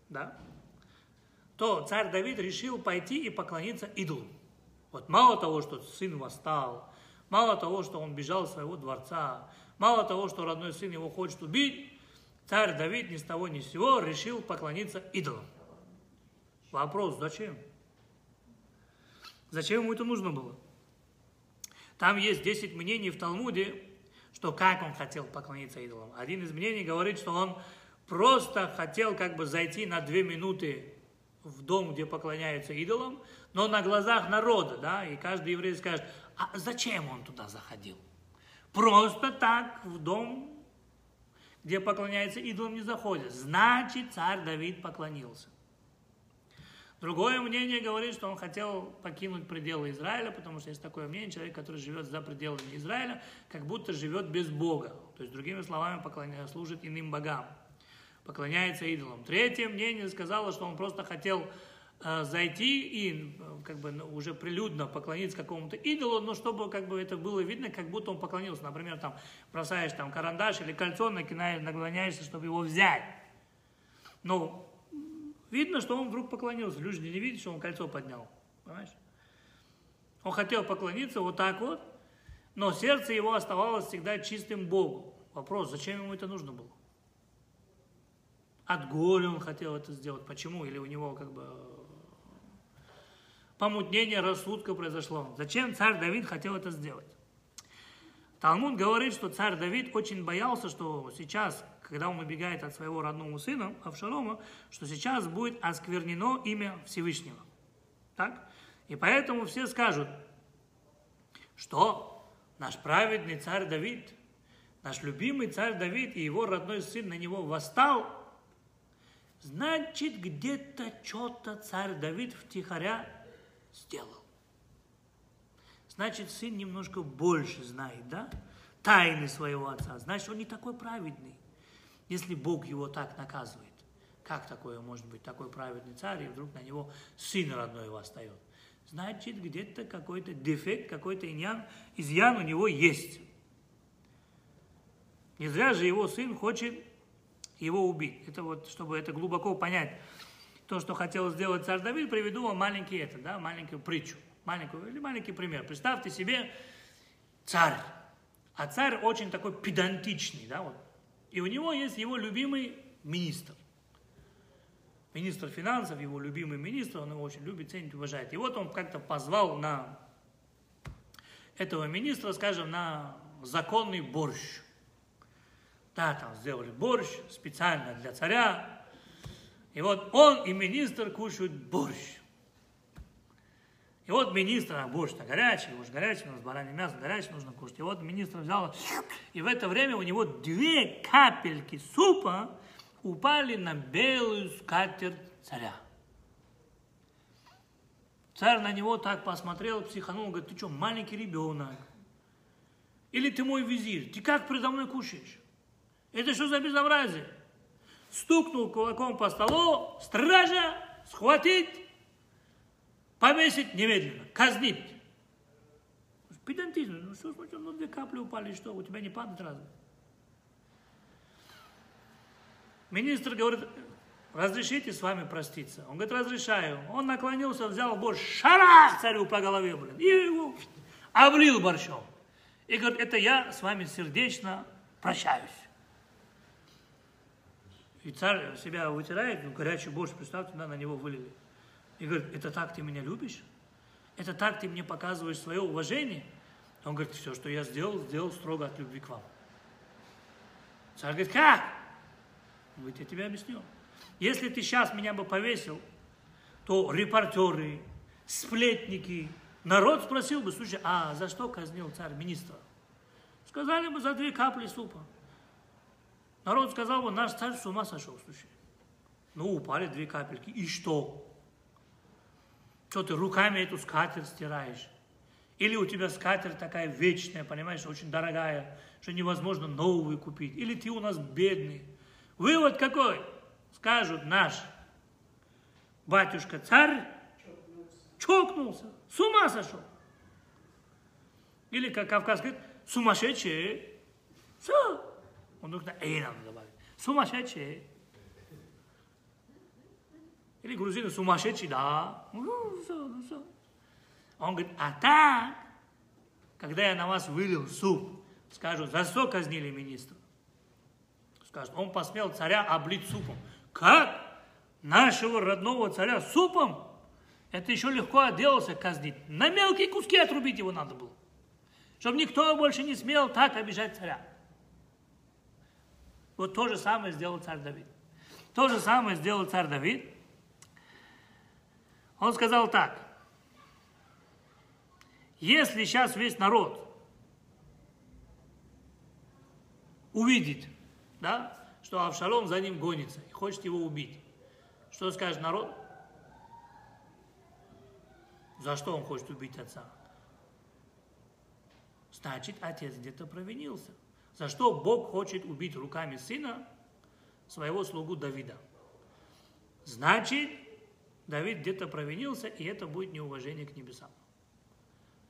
да, то царь Давид решил пойти и поклониться идолу. Вот мало того, что сын восстал, мало того, что он бежал из своего дворца, мало того, что родной сын его хочет убить, царь Давид ни с того ни с сего решил поклониться идолам. Вопрос, зачем? Зачем ему это нужно было? Там есть 10 мнений в Талмуде, что как он хотел поклониться идолам. Один из мнений говорит, что он просто хотел как бы зайти на две минуты в дом, где поклоняются идолам, но на глазах народа, да, и каждый еврей скажет, а зачем он туда заходил? Просто так в дом, где поклоняются идолам, не заходят. Значит, царь Давид поклонился. Другое мнение говорит, что он хотел покинуть пределы Израиля, потому что есть такое мнение, человек, который живет за пределами Израиля, как будто живет без Бога. То есть, другими словами, поклоня... служит иным богам, поклоняется идолам. Третье мнение сказало, что он просто хотел зайти и как бы ну, уже прилюдно поклониться какому-то идолу, но чтобы как бы это было видно, как будто он поклонился. Например, там бросаешь там карандаш или кольцо, наклоняешься, чтобы его взять. Но Видно, что он вдруг поклонился. Люди не видят, что он кольцо поднял. Понимаешь? Он хотел поклониться вот так вот, но сердце его оставалось всегда чистым Богу. Вопрос, зачем ему это нужно было? От горя он хотел это сделать. Почему? Или у него как бы помутнение рассудка произошло. Зачем царь Давид хотел это сделать? Талмуд говорит, что царь Давид очень боялся, что сейчас когда он убегает от своего родного сына, Авшалома, что сейчас будет осквернено имя Всевышнего. Так? И поэтому все скажут, что наш праведный царь Давид, наш любимый царь Давид и его родной сын на него восстал, значит, где-то что-то царь Давид втихаря сделал. Значит, сын немножко больше знает, да? Тайны своего отца. Значит, он не такой праведный. Если Бог его так наказывает, как такое может быть, такой праведный царь, и вдруг на него сын родной восстает? Значит, где-то какой-то дефект, какой-то иньян, изъян у него есть. Не зря же его сын хочет его убить. Это вот, чтобы это глубоко понять, то, что хотел сделать царь Давид, приведу вам маленький это, да, маленькую притчу, маленькую, или маленький пример. Представьте себе царь, а царь очень такой педантичный, да, вот и у него есть его любимый министр. Министр финансов, его любимый министр, он его очень любит, ценит, уважает. И вот он как-то позвал на этого министра, скажем, на законный борщ. Да, там сделали борщ специально для царя. И вот он и министр кушают борщ. И вот министр, а борщ-то горячий, уж горячий, у нас баранье мясо горячее нужно кушать. И вот министр взял, и в это время у него две капельки супа упали на белую скатерть царя. Царь на него так посмотрел, психанул, говорит, ты что, маленький ребенок? Или ты мой визирь? Ты как предо мной кушаешь? Это что за безобразие? Стукнул кулаком по столу, стража, схватить, повесить немедленно, казнить. Педантизм. Ну что смотрю, ну две капли упали, что, у тебя не падает разве? Министр говорит, разрешите с вами проститься? Он говорит, разрешаю. Он наклонился, взял борщ, шарах царю по голове, блин, и его облил борщом. И говорит, это я с вами сердечно прощаюсь. И царь себя вытирает, ну, горячий борщ, представьте, на него вылили. И говорит, это так ты меня любишь? Это так ты мне показываешь свое уважение? Он говорит, все, что я сделал, сделал строго от любви к вам. Царь говорит, как? Он говорит, я тебе объясню. Если ты сейчас меня бы повесил, то репортеры, сплетники, народ спросил бы, слушай, а за что казнил царь министра? Сказали бы за две капли супа. Народ сказал бы, наш царь с ума сошел, слушай. Ну, упали две капельки, и что? Что ты руками эту скатерть стираешь? Или у тебя скатерть такая вечная, понимаешь, очень дорогая, что невозможно новую купить. Или ты у нас бедный. Вывод какой? скажут наш батюшка царь чокнулся, с ума сошел. Или, как Кавказ говорит, сумасшедший. Все. Он нужно «эй» надо добавить. Сумасшедший. Или грузины сумасшедший, да. Ну, ну, все. Он говорит, а так, когда я на вас вылил суп, скажут, за что казнили министра? Скажут, он посмел царя облить супом. Как? Нашего родного царя супом? Это еще легко отделался казнить. На мелкие куски отрубить его надо было. Чтобы никто больше не смел так обижать царя. Вот то же самое сделал царь Давид. То же самое сделал царь Давид. Он сказал так. Если сейчас весь народ увидит, да, что Авшалом за ним гонится и хочет его убить, что скажет народ? За что он хочет убить отца? Значит, отец где-то провинился. За что Бог хочет убить руками сына своего слугу Давида? Значит, Давид где-то провинился, и это будет неуважение к небесам.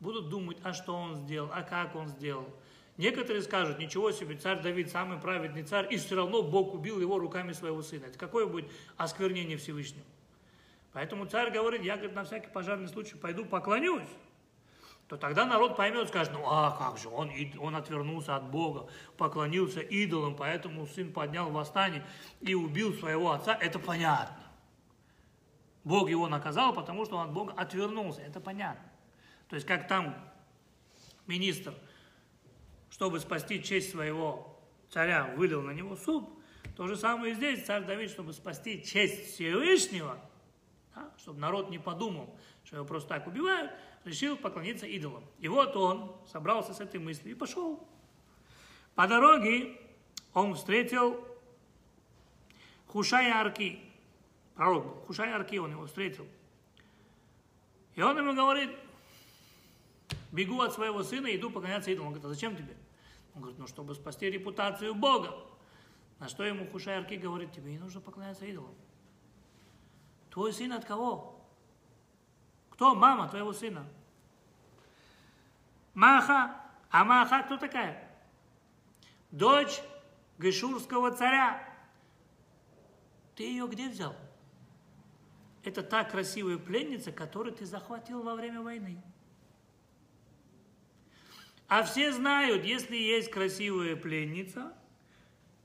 Будут думать, а что он сделал, а как он сделал. Некоторые скажут, ничего себе, царь Давид самый праведный царь, и все равно Бог убил его руками своего сына. Это какое будет осквернение Всевышнего? Поэтому царь говорит, я, говорит, на всякий пожарный случай пойду поклонюсь. То тогда народ поймет, скажет, ну а как же, он, он отвернулся от Бога, поклонился идолам, поэтому сын поднял восстание и убил своего отца. Это понятно. Бог его наказал, потому что он от Бога отвернулся. Это понятно. То есть как там министр, чтобы спасти честь своего царя, вылил на него суп, то же самое и здесь царь Давид, чтобы спасти честь Всевышнего – да, чтобы народ не подумал, что его просто так убивают, решил поклониться идолам. И вот он собрался с этой мыслью и пошел. По дороге он встретил Хушая Арки, пророк был, Хушая Арки он его встретил. И он ему говорит, бегу от своего сына, иду поклоняться идолам. Он говорит, а зачем тебе? Он говорит, ну, чтобы спасти репутацию Бога. На что ему Хушай Арки говорит, тебе не нужно поклоняться идолам. Твой сын от кого? Кто мама твоего сына? Маха. А Маха кто такая? Дочь Гешурского царя. Ты ее где взял? Это та красивая пленница, которую ты захватил во время войны. А все знают, если есть красивая пленница,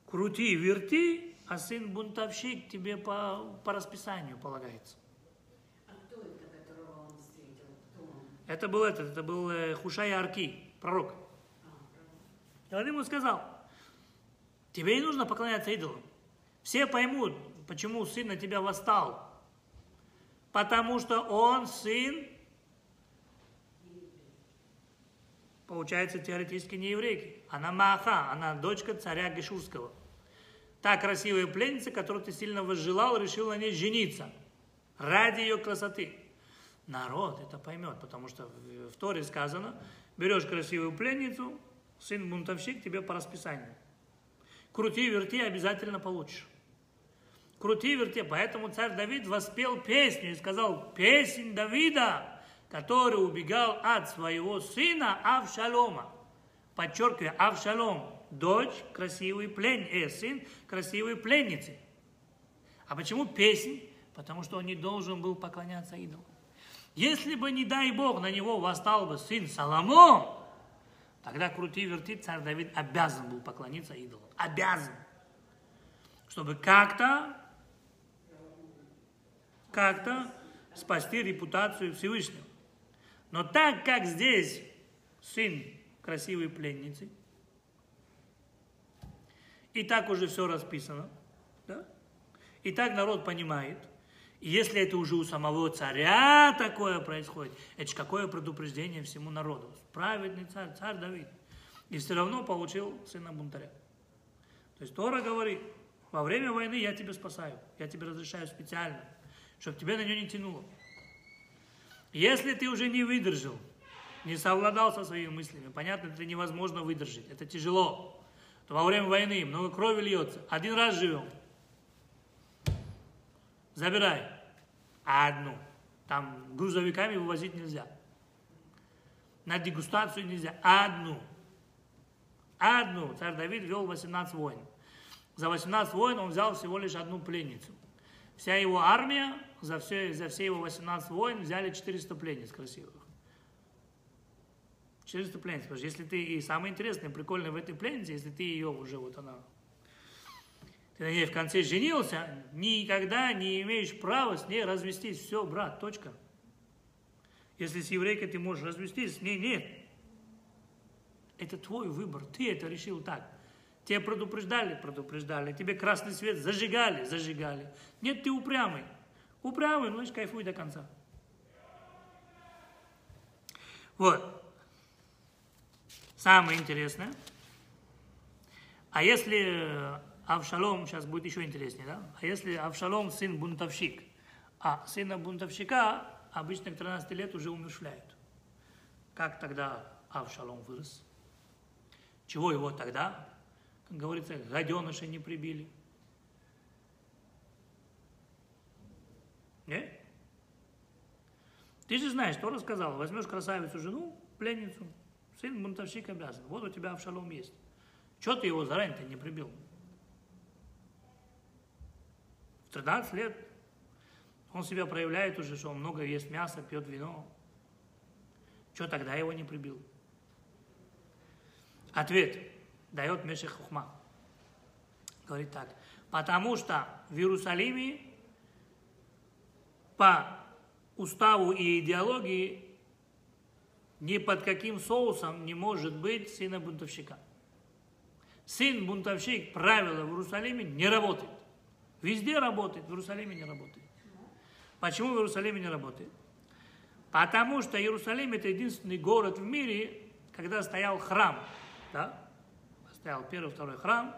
крути, верти, а сын бунтовщик тебе по, по расписанию полагается. А кто это, которого он встретил? Кто он? Это был этот, это был э, Хушай Арки, пророк. И он ему сказал, тебе не нужно поклоняться идолам. Все поймут, почему сын на тебя восстал. Потому что он сын, получается, теоретически не еврейки. Она Маха, она дочка царя Гешурского та красивая пленница, которую ты сильно возжелал, решил на ней жениться ради ее красоты. Народ это поймет, потому что в Торе сказано, берешь красивую пленницу, сын бунтовщик, тебе по расписанию. Крути, верти, обязательно получишь. Крути, верти. Поэтому царь Давид воспел песню и сказал, песнь Давида, который убегал от своего сына Авшалома. Подчеркиваю, Авшалом дочь красивой плен... э, сын красивой пленницы. А почему песнь? Потому что он не должен был поклоняться идолу. Если бы, не дай Бог, на него восстал бы сын Соломон, тогда крути верти царь Давид обязан был поклониться идолу. Обязан. Чтобы как-то, как-то спасти репутацию Всевышнего. Но так как здесь сын красивой пленницы, и так уже все расписано. Да? И так народ понимает. И если это уже у самого царя такое происходит, это же какое предупреждение всему народу. Праведный царь, царь Давид. И все равно получил сына бунтаря. То есть Тора говорит, во время войны я тебя спасаю, я тебе разрешаю специально, чтобы тебе на нее не тянуло. Если ты уже не выдержал, не совладал со своими мыслями, понятно, это невозможно выдержать, это тяжело то во время войны много крови льется. Один раз живем. Забирай. Одну. Там грузовиками вывозить нельзя. На дегустацию нельзя. Одну. Одну. Царь Давид вел 18 войн. За 18 войн он взял всего лишь одну пленницу. Вся его армия, за все, за все его 18 войн взяли 400 пленниц красивых. 400 пленниц. Потому что если ты, и самое интересное, прикольное в этой пленнице, если ты ее уже, вот она, ты на ней в конце женился, никогда не имеешь права с ней развестись. Все, брат, точка. Если с еврейкой ты можешь развестись, с ней нет. Это твой выбор, ты это решил так. Тебя предупреждали, предупреждали. Тебе красный свет зажигали, зажигали. Нет, ты упрямый. Упрямый, ну, кайфуй до конца. Вот. Самое интересное. А если Авшалом, сейчас будет еще интереснее, да? А если Авшалом сын бунтовщик, а сына бунтовщика обычно к 13 лет уже умершляют. Как тогда Авшалом вырос? Чего его тогда, как говорится, гаденыша не прибили? Не? Ты же знаешь, что рассказал, возьмешь красавицу жену, пленницу, сын бунтовщик обязан. Вот у тебя Авшалом есть. Чего ты его заранее-то не прибил? В 13 лет он себя проявляет уже, что он много ест мяса, пьет вино. Что тогда его не прибил? Ответ дает Мешех Хухма. Говорит так. Потому что в Иерусалиме по уставу и идеологии ни под каким соусом не может быть сына бунтовщика. Сын бунтовщик, правила в Иерусалиме не работает. Везде работает, в Иерусалиме не работает. Почему в Иерусалиме не работает? Потому что Иерусалим это единственный город в мире, когда стоял храм. Да? Стоял первый, второй храм.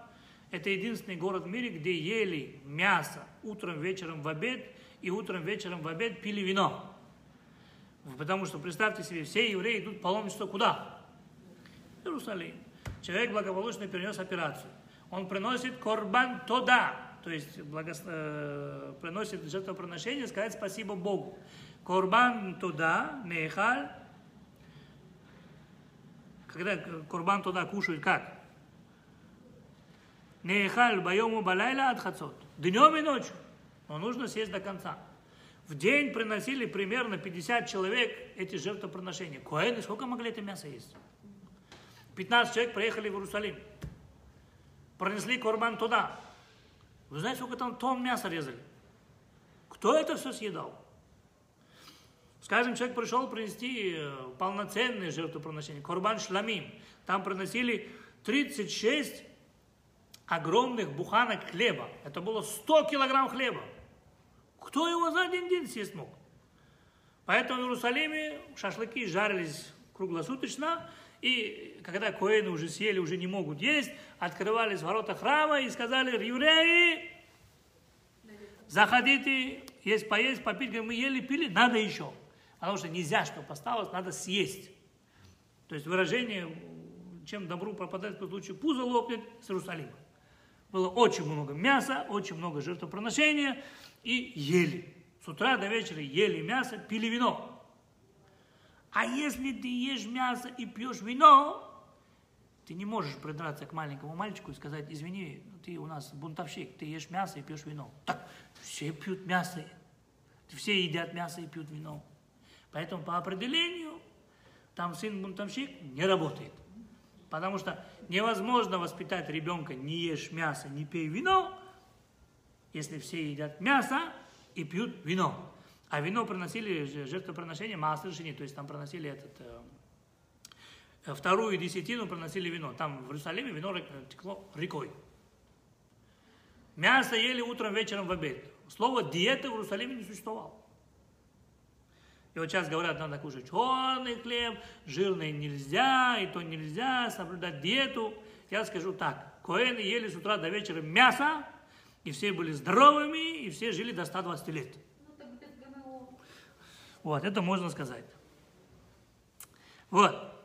Это единственный город в мире, где ели мясо утром, вечером в обед, и утром, вечером в обед пили вино. Потому что, представьте себе, все евреи идут паломничество куда? В Иерусалим. Человек благополучно перенес операцию. Он приносит корбан туда, то есть благо, э, приносит жертвоприношение, сказать спасибо Богу. Корбан туда, мехаль, когда корбан туда кушают, как? Нехаль байому балайла от хацот. Днем и ночью. Но нужно съесть до конца. В день приносили примерно 50 человек эти жертвоприношения. Коэны сколько могли это мясо есть? 15 человек проехали в Иерусалим. Пронесли корбан туда. Вы знаете, сколько там тонн мяса резали? Кто это все съедал? Скажем, человек пришел принести э, полноценные жертвоприношения, корбан шламим. Там приносили 36 огромных буханок хлеба. Это было 100 килограмм хлеба. Кто его за один день съесть мог? Поэтому в Иерусалиме шашлыки жарились круглосуточно, и когда коэны уже съели, уже не могут есть, открывались ворота храма и сказали, евреи, заходите, есть поесть, попить, мы ели, пили, надо еще. Потому что нельзя, что осталось, надо съесть. То есть выражение, чем добру пропадает, по случаю пузо лопнет с Иерусалима. Было очень много мяса, очень много жертвоприношения, и ели. С утра до вечера ели мясо, пили вино. А если ты ешь мясо и пьешь вино, ты не можешь придраться к маленькому мальчику и сказать, извини, ты у нас бунтовщик, ты ешь мясо и пьешь вино. Так, все пьют мясо, все едят мясо и пьют вино. Поэтому по определению там сын бунтовщик не работает. Потому что невозможно воспитать ребенка, не ешь мясо, не пей вино, если все едят мясо и пьют вино. А вино приносили жертвоприношение Маасршини, то есть там приносили этот, э, вторую десятину приносили вино. Там в Иерусалиме вино текло рекой. Мясо ели утром, вечером, в обед. Слово диета в Иерусалиме не существовало. И вот сейчас говорят, надо кушать черный хлеб, жирный нельзя, и то нельзя, соблюдать диету. Я скажу так, коэны ели с утра до вечера мясо, и все были здоровыми, и все жили до 120 лет. Вот, это можно сказать. Вот.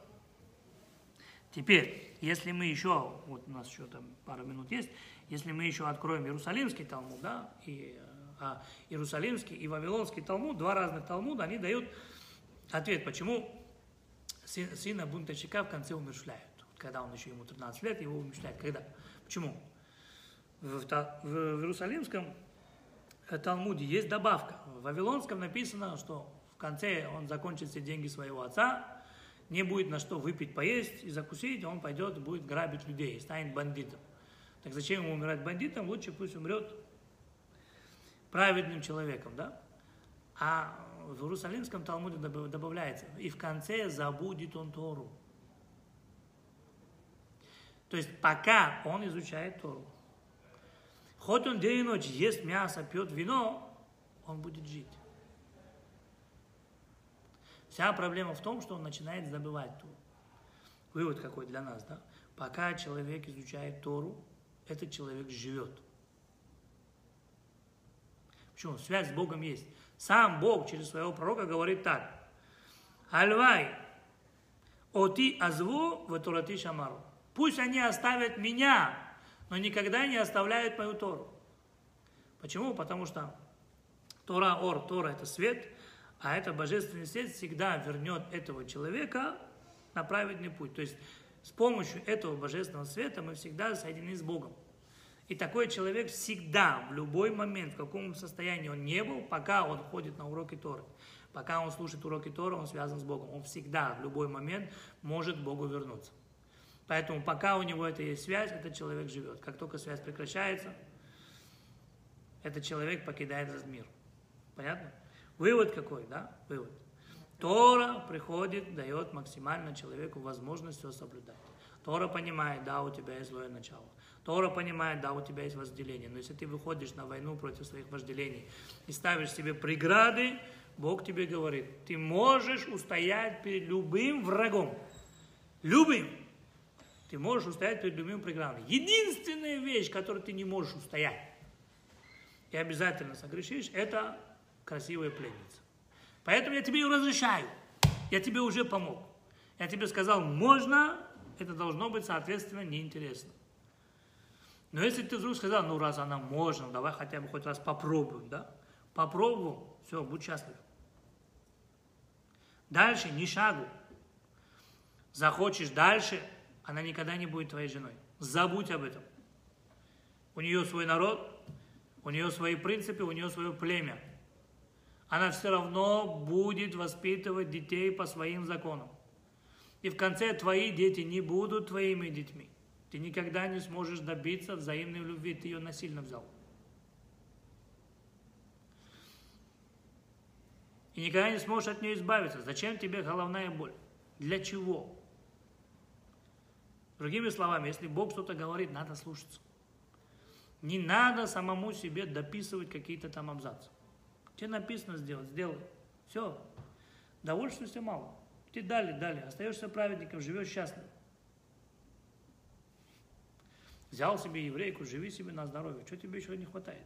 Теперь, если мы еще, вот у нас еще там пару минут есть, если мы еще откроем Иерусалимский Талмуд, да, и А Иерусалимский и Вавилонский Талмуд, два разных Талмуда, они дают ответ, почему сын- сына бунтовщика в конце умершляют. Когда он еще ему 13 лет, его умершляют. Когда? Почему? В, в в- Иерусалимском э, Талмуде есть добавка. В Вавилонском написано, что конце он закончит все деньги своего отца, не будет на что выпить, поесть и закусить, он пойдет будет грабить людей, станет бандитом. Так зачем ему умирать бандитом? Лучше пусть умрет праведным человеком, да? А в Иерусалимском Талмуде добав- добавляется, и в конце забудет он Тору. То есть пока он изучает Тору. Хоть он день и ночь ест мясо, пьет вино, он будет жить. Вся проблема в том, что он начинает забывать Тору. Вывод какой для нас, да? Пока человек изучает Тору, этот человек живет. Почему? Связь с Богом есть. Сам Бог через своего пророка говорит так. Альвай, оти азву в Торати шамару. Пусть они оставят меня, но никогда не оставляют мою Тору. Почему? Потому что Тора Ор, Тора это свет, а это божественный свет всегда вернет этого человека на праведный путь. То есть с помощью этого божественного света мы всегда соединены с Богом. И такой человек всегда, в любой момент, в каком состоянии он не был, пока он ходит на уроки Торы, пока он слушает уроки Торы, он связан с Богом. Он всегда, в любой момент может Богу вернуться. Поэтому пока у него это есть связь, этот человек живет. Как только связь прекращается, этот человек покидает этот мир. Понятно? Вывод какой, да? Вывод. Тора приходит, дает максимально человеку возможность все соблюдать. Тора понимает, да, у тебя есть злое начало. Тора понимает, да, у тебя есть возделение. Но если ты выходишь на войну против своих вожделений и ставишь себе преграды, Бог тебе говорит, ты можешь устоять перед любым врагом. Любым. Ты можешь устоять перед любым преградом. Единственная вещь, которую ты не можешь устоять, и обязательно согрешишь, это красивая пленница. Поэтому я тебе ее разрешаю. Я тебе уже помог. Я тебе сказал, можно, это должно быть, соответственно, неинтересно. Но если ты вдруг сказал, ну раз она можно, давай хотя бы хоть раз попробуем, да? Попробуем, все, будь счастлив. Дальше ни шагу. Захочешь дальше, она никогда не будет твоей женой. Забудь об этом. У нее свой народ, у нее свои принципы, у нее свое племя. Она все равно будет воспитывать детей по своим законам. И в конце твои дети не будут твоими детьми. Ты никогда не сможешь добиться взаимной любви, ты ее насильно взял. И никогда не сможешь от нее избавиться. Зачем тебе головная боль? Для чего? Другими словами, если Бог что-то говорит, надо слушаться. Не надо самому себе дописывать какие-то там абзацы. Тебе написано сделать, сделай. Все. Довольствуйся мало. Ты дали, дали. Остаешься праведником, живешь счастливо. Взял себе еврейку, живи себе на здоровье. Что тебе еще не хватает?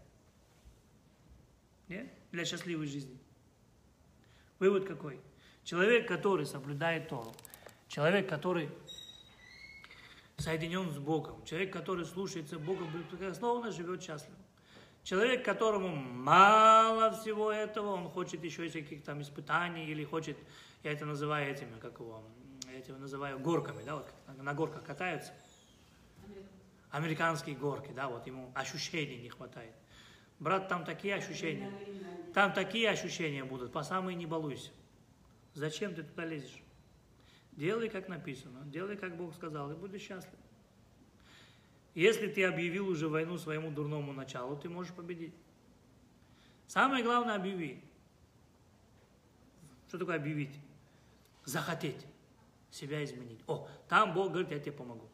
Нет? Для счастливой жизни. Вывод какой? Человек, который соблюдает Тору, человек, который соединен с Богом, человек, который слушается Бога, безусловно, живет счастливо. Человек, которому мало всего этого, он хочет еще каких-то там испытаний или хочет, я это называю этими, как его, я это называю горками, да, вот на горках катаются. Американские горки, да, вот ему ощущений не хватает. Брат, там такие ощущения, там такие ощущения будут, по самой не балуйся. Зачем ты туда лезешь? Делай, как написано, делай, как Бог сказал, и будешь счастлив. Если ты объявил уже войну своему дурному началу, ты можешь победить. Самое главное объяви. Что такое объявить? Захотеть себя изменить. О, там Бог говорит, я тебе помогу.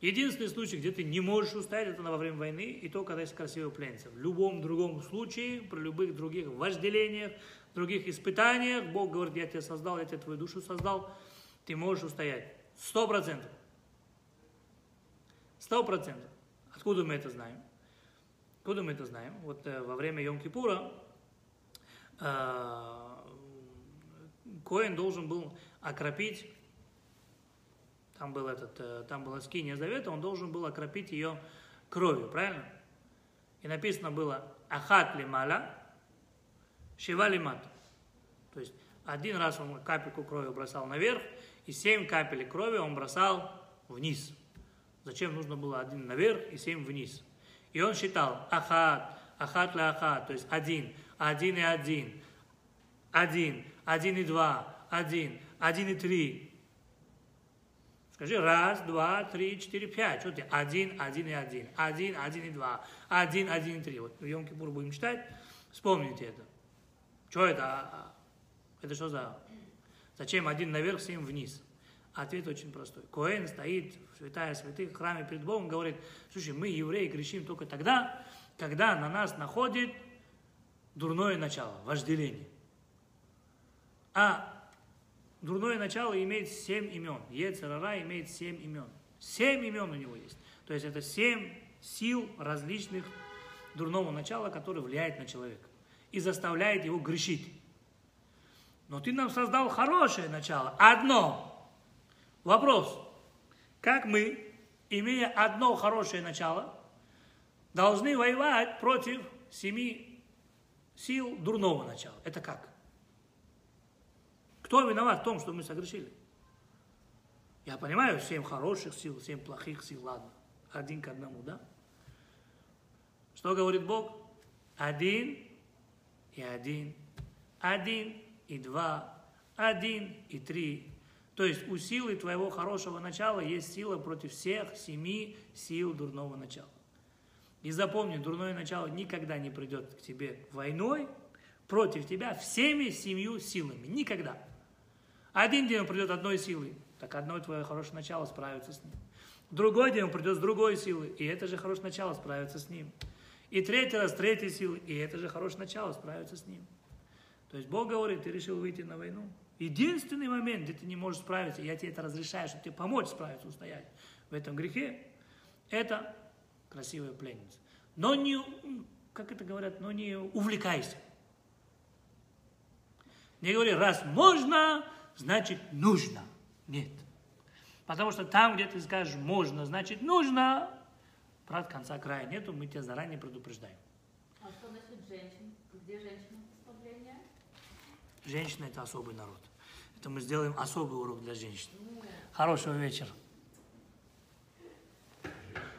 Единственный случай, где ты не можешь устоять, это во время войны, и то, когда есть красивая пленница. В любом другом случае, при любых других вожделениях, других испытаниях, Бог говорит, я тебя создал, я тебе твою душу создал, ты можешь устоять. Сто процентов. Сто процентов. Откуда мы это знаем? Откуда мы это знаем? Вот э, во время Йом-Кипура э, Коин должен был окропить, там, был этот, э, там была скиния завета, он должен был окропить ее кровью, правильно? И написано было, ахат лимала, шива лимат. То есть один раз он капельку крови бросал наверх, и семь капель крови он бросал вниз. Зачем нужно было один наверх и семь вниз? И он считал ахат, ахат ля ахат, то есть один, один и один, один, один и два, один, один и три. Скажи раз, два, три, четыре, пять. Что ты? Один, один и один. Один, один и два. Один, один и три. Вот в йом кипур будем читать. Вспомните это. Что это? А, а, Это что за... Зачем один наверх, семь вниз? Ответ очень простой. Коэн стоит в святая святых в храме перед Богом, говорит, слушай, мы, евреи, грешим только тогда, когда на нас находит дурное начало, вожделение. А дурное начало имеет семь имен. Ецерара имеет семь имен. Семь имен у него есть. То есть это семь сил различных дурного начала, которые влияет на человека и заставляет его грешить. Но ты нам создал хорошее начало, одно. Вопрос. Как мы, имея одно хорошее начало, должны воевать против семи сил дурного начала? Это как? Кто виноват в том, что мы согрешили? Я понимаю, семь хороших сил, семь плохих сил, ладно. Один к одному, да? Что говорит Бог? Один и один, один и два, один и три. То есть у силы твоего хорошего начала есть сила против всех семи сил дурного начала. И запомни, дурное начало никогда не придет к тебе войной против тебя всеми семью силами. Никогда. Один день он придет одной силой, так одно твое хорошее начало справится с ним. Другой день он придет с другой силой, и это же хорошее начало справится с ним. И третий раз третьей силы, и это же хорошее начало справиться с ним. То есть Бог говорит, ты решил выйти на войну. Единственный момент, где ты не можешь справиться, я тебе это разрешаю, чтобы тебе помочь справиться, устоять в этом грехе, это красивая пленница. Но не, как это говорят, но не увлекайся. Не говори, раз можно, значит нужно. Нет. Потому что там, где ты скажешь можно, значит нужно, брат, конца края нету, мы тебя заранее предупреждаем. А что насчет женщин? Где послабления? Женщина – это особый народ. Это мы сделаем особый урок для женщин. Хорошего вечера.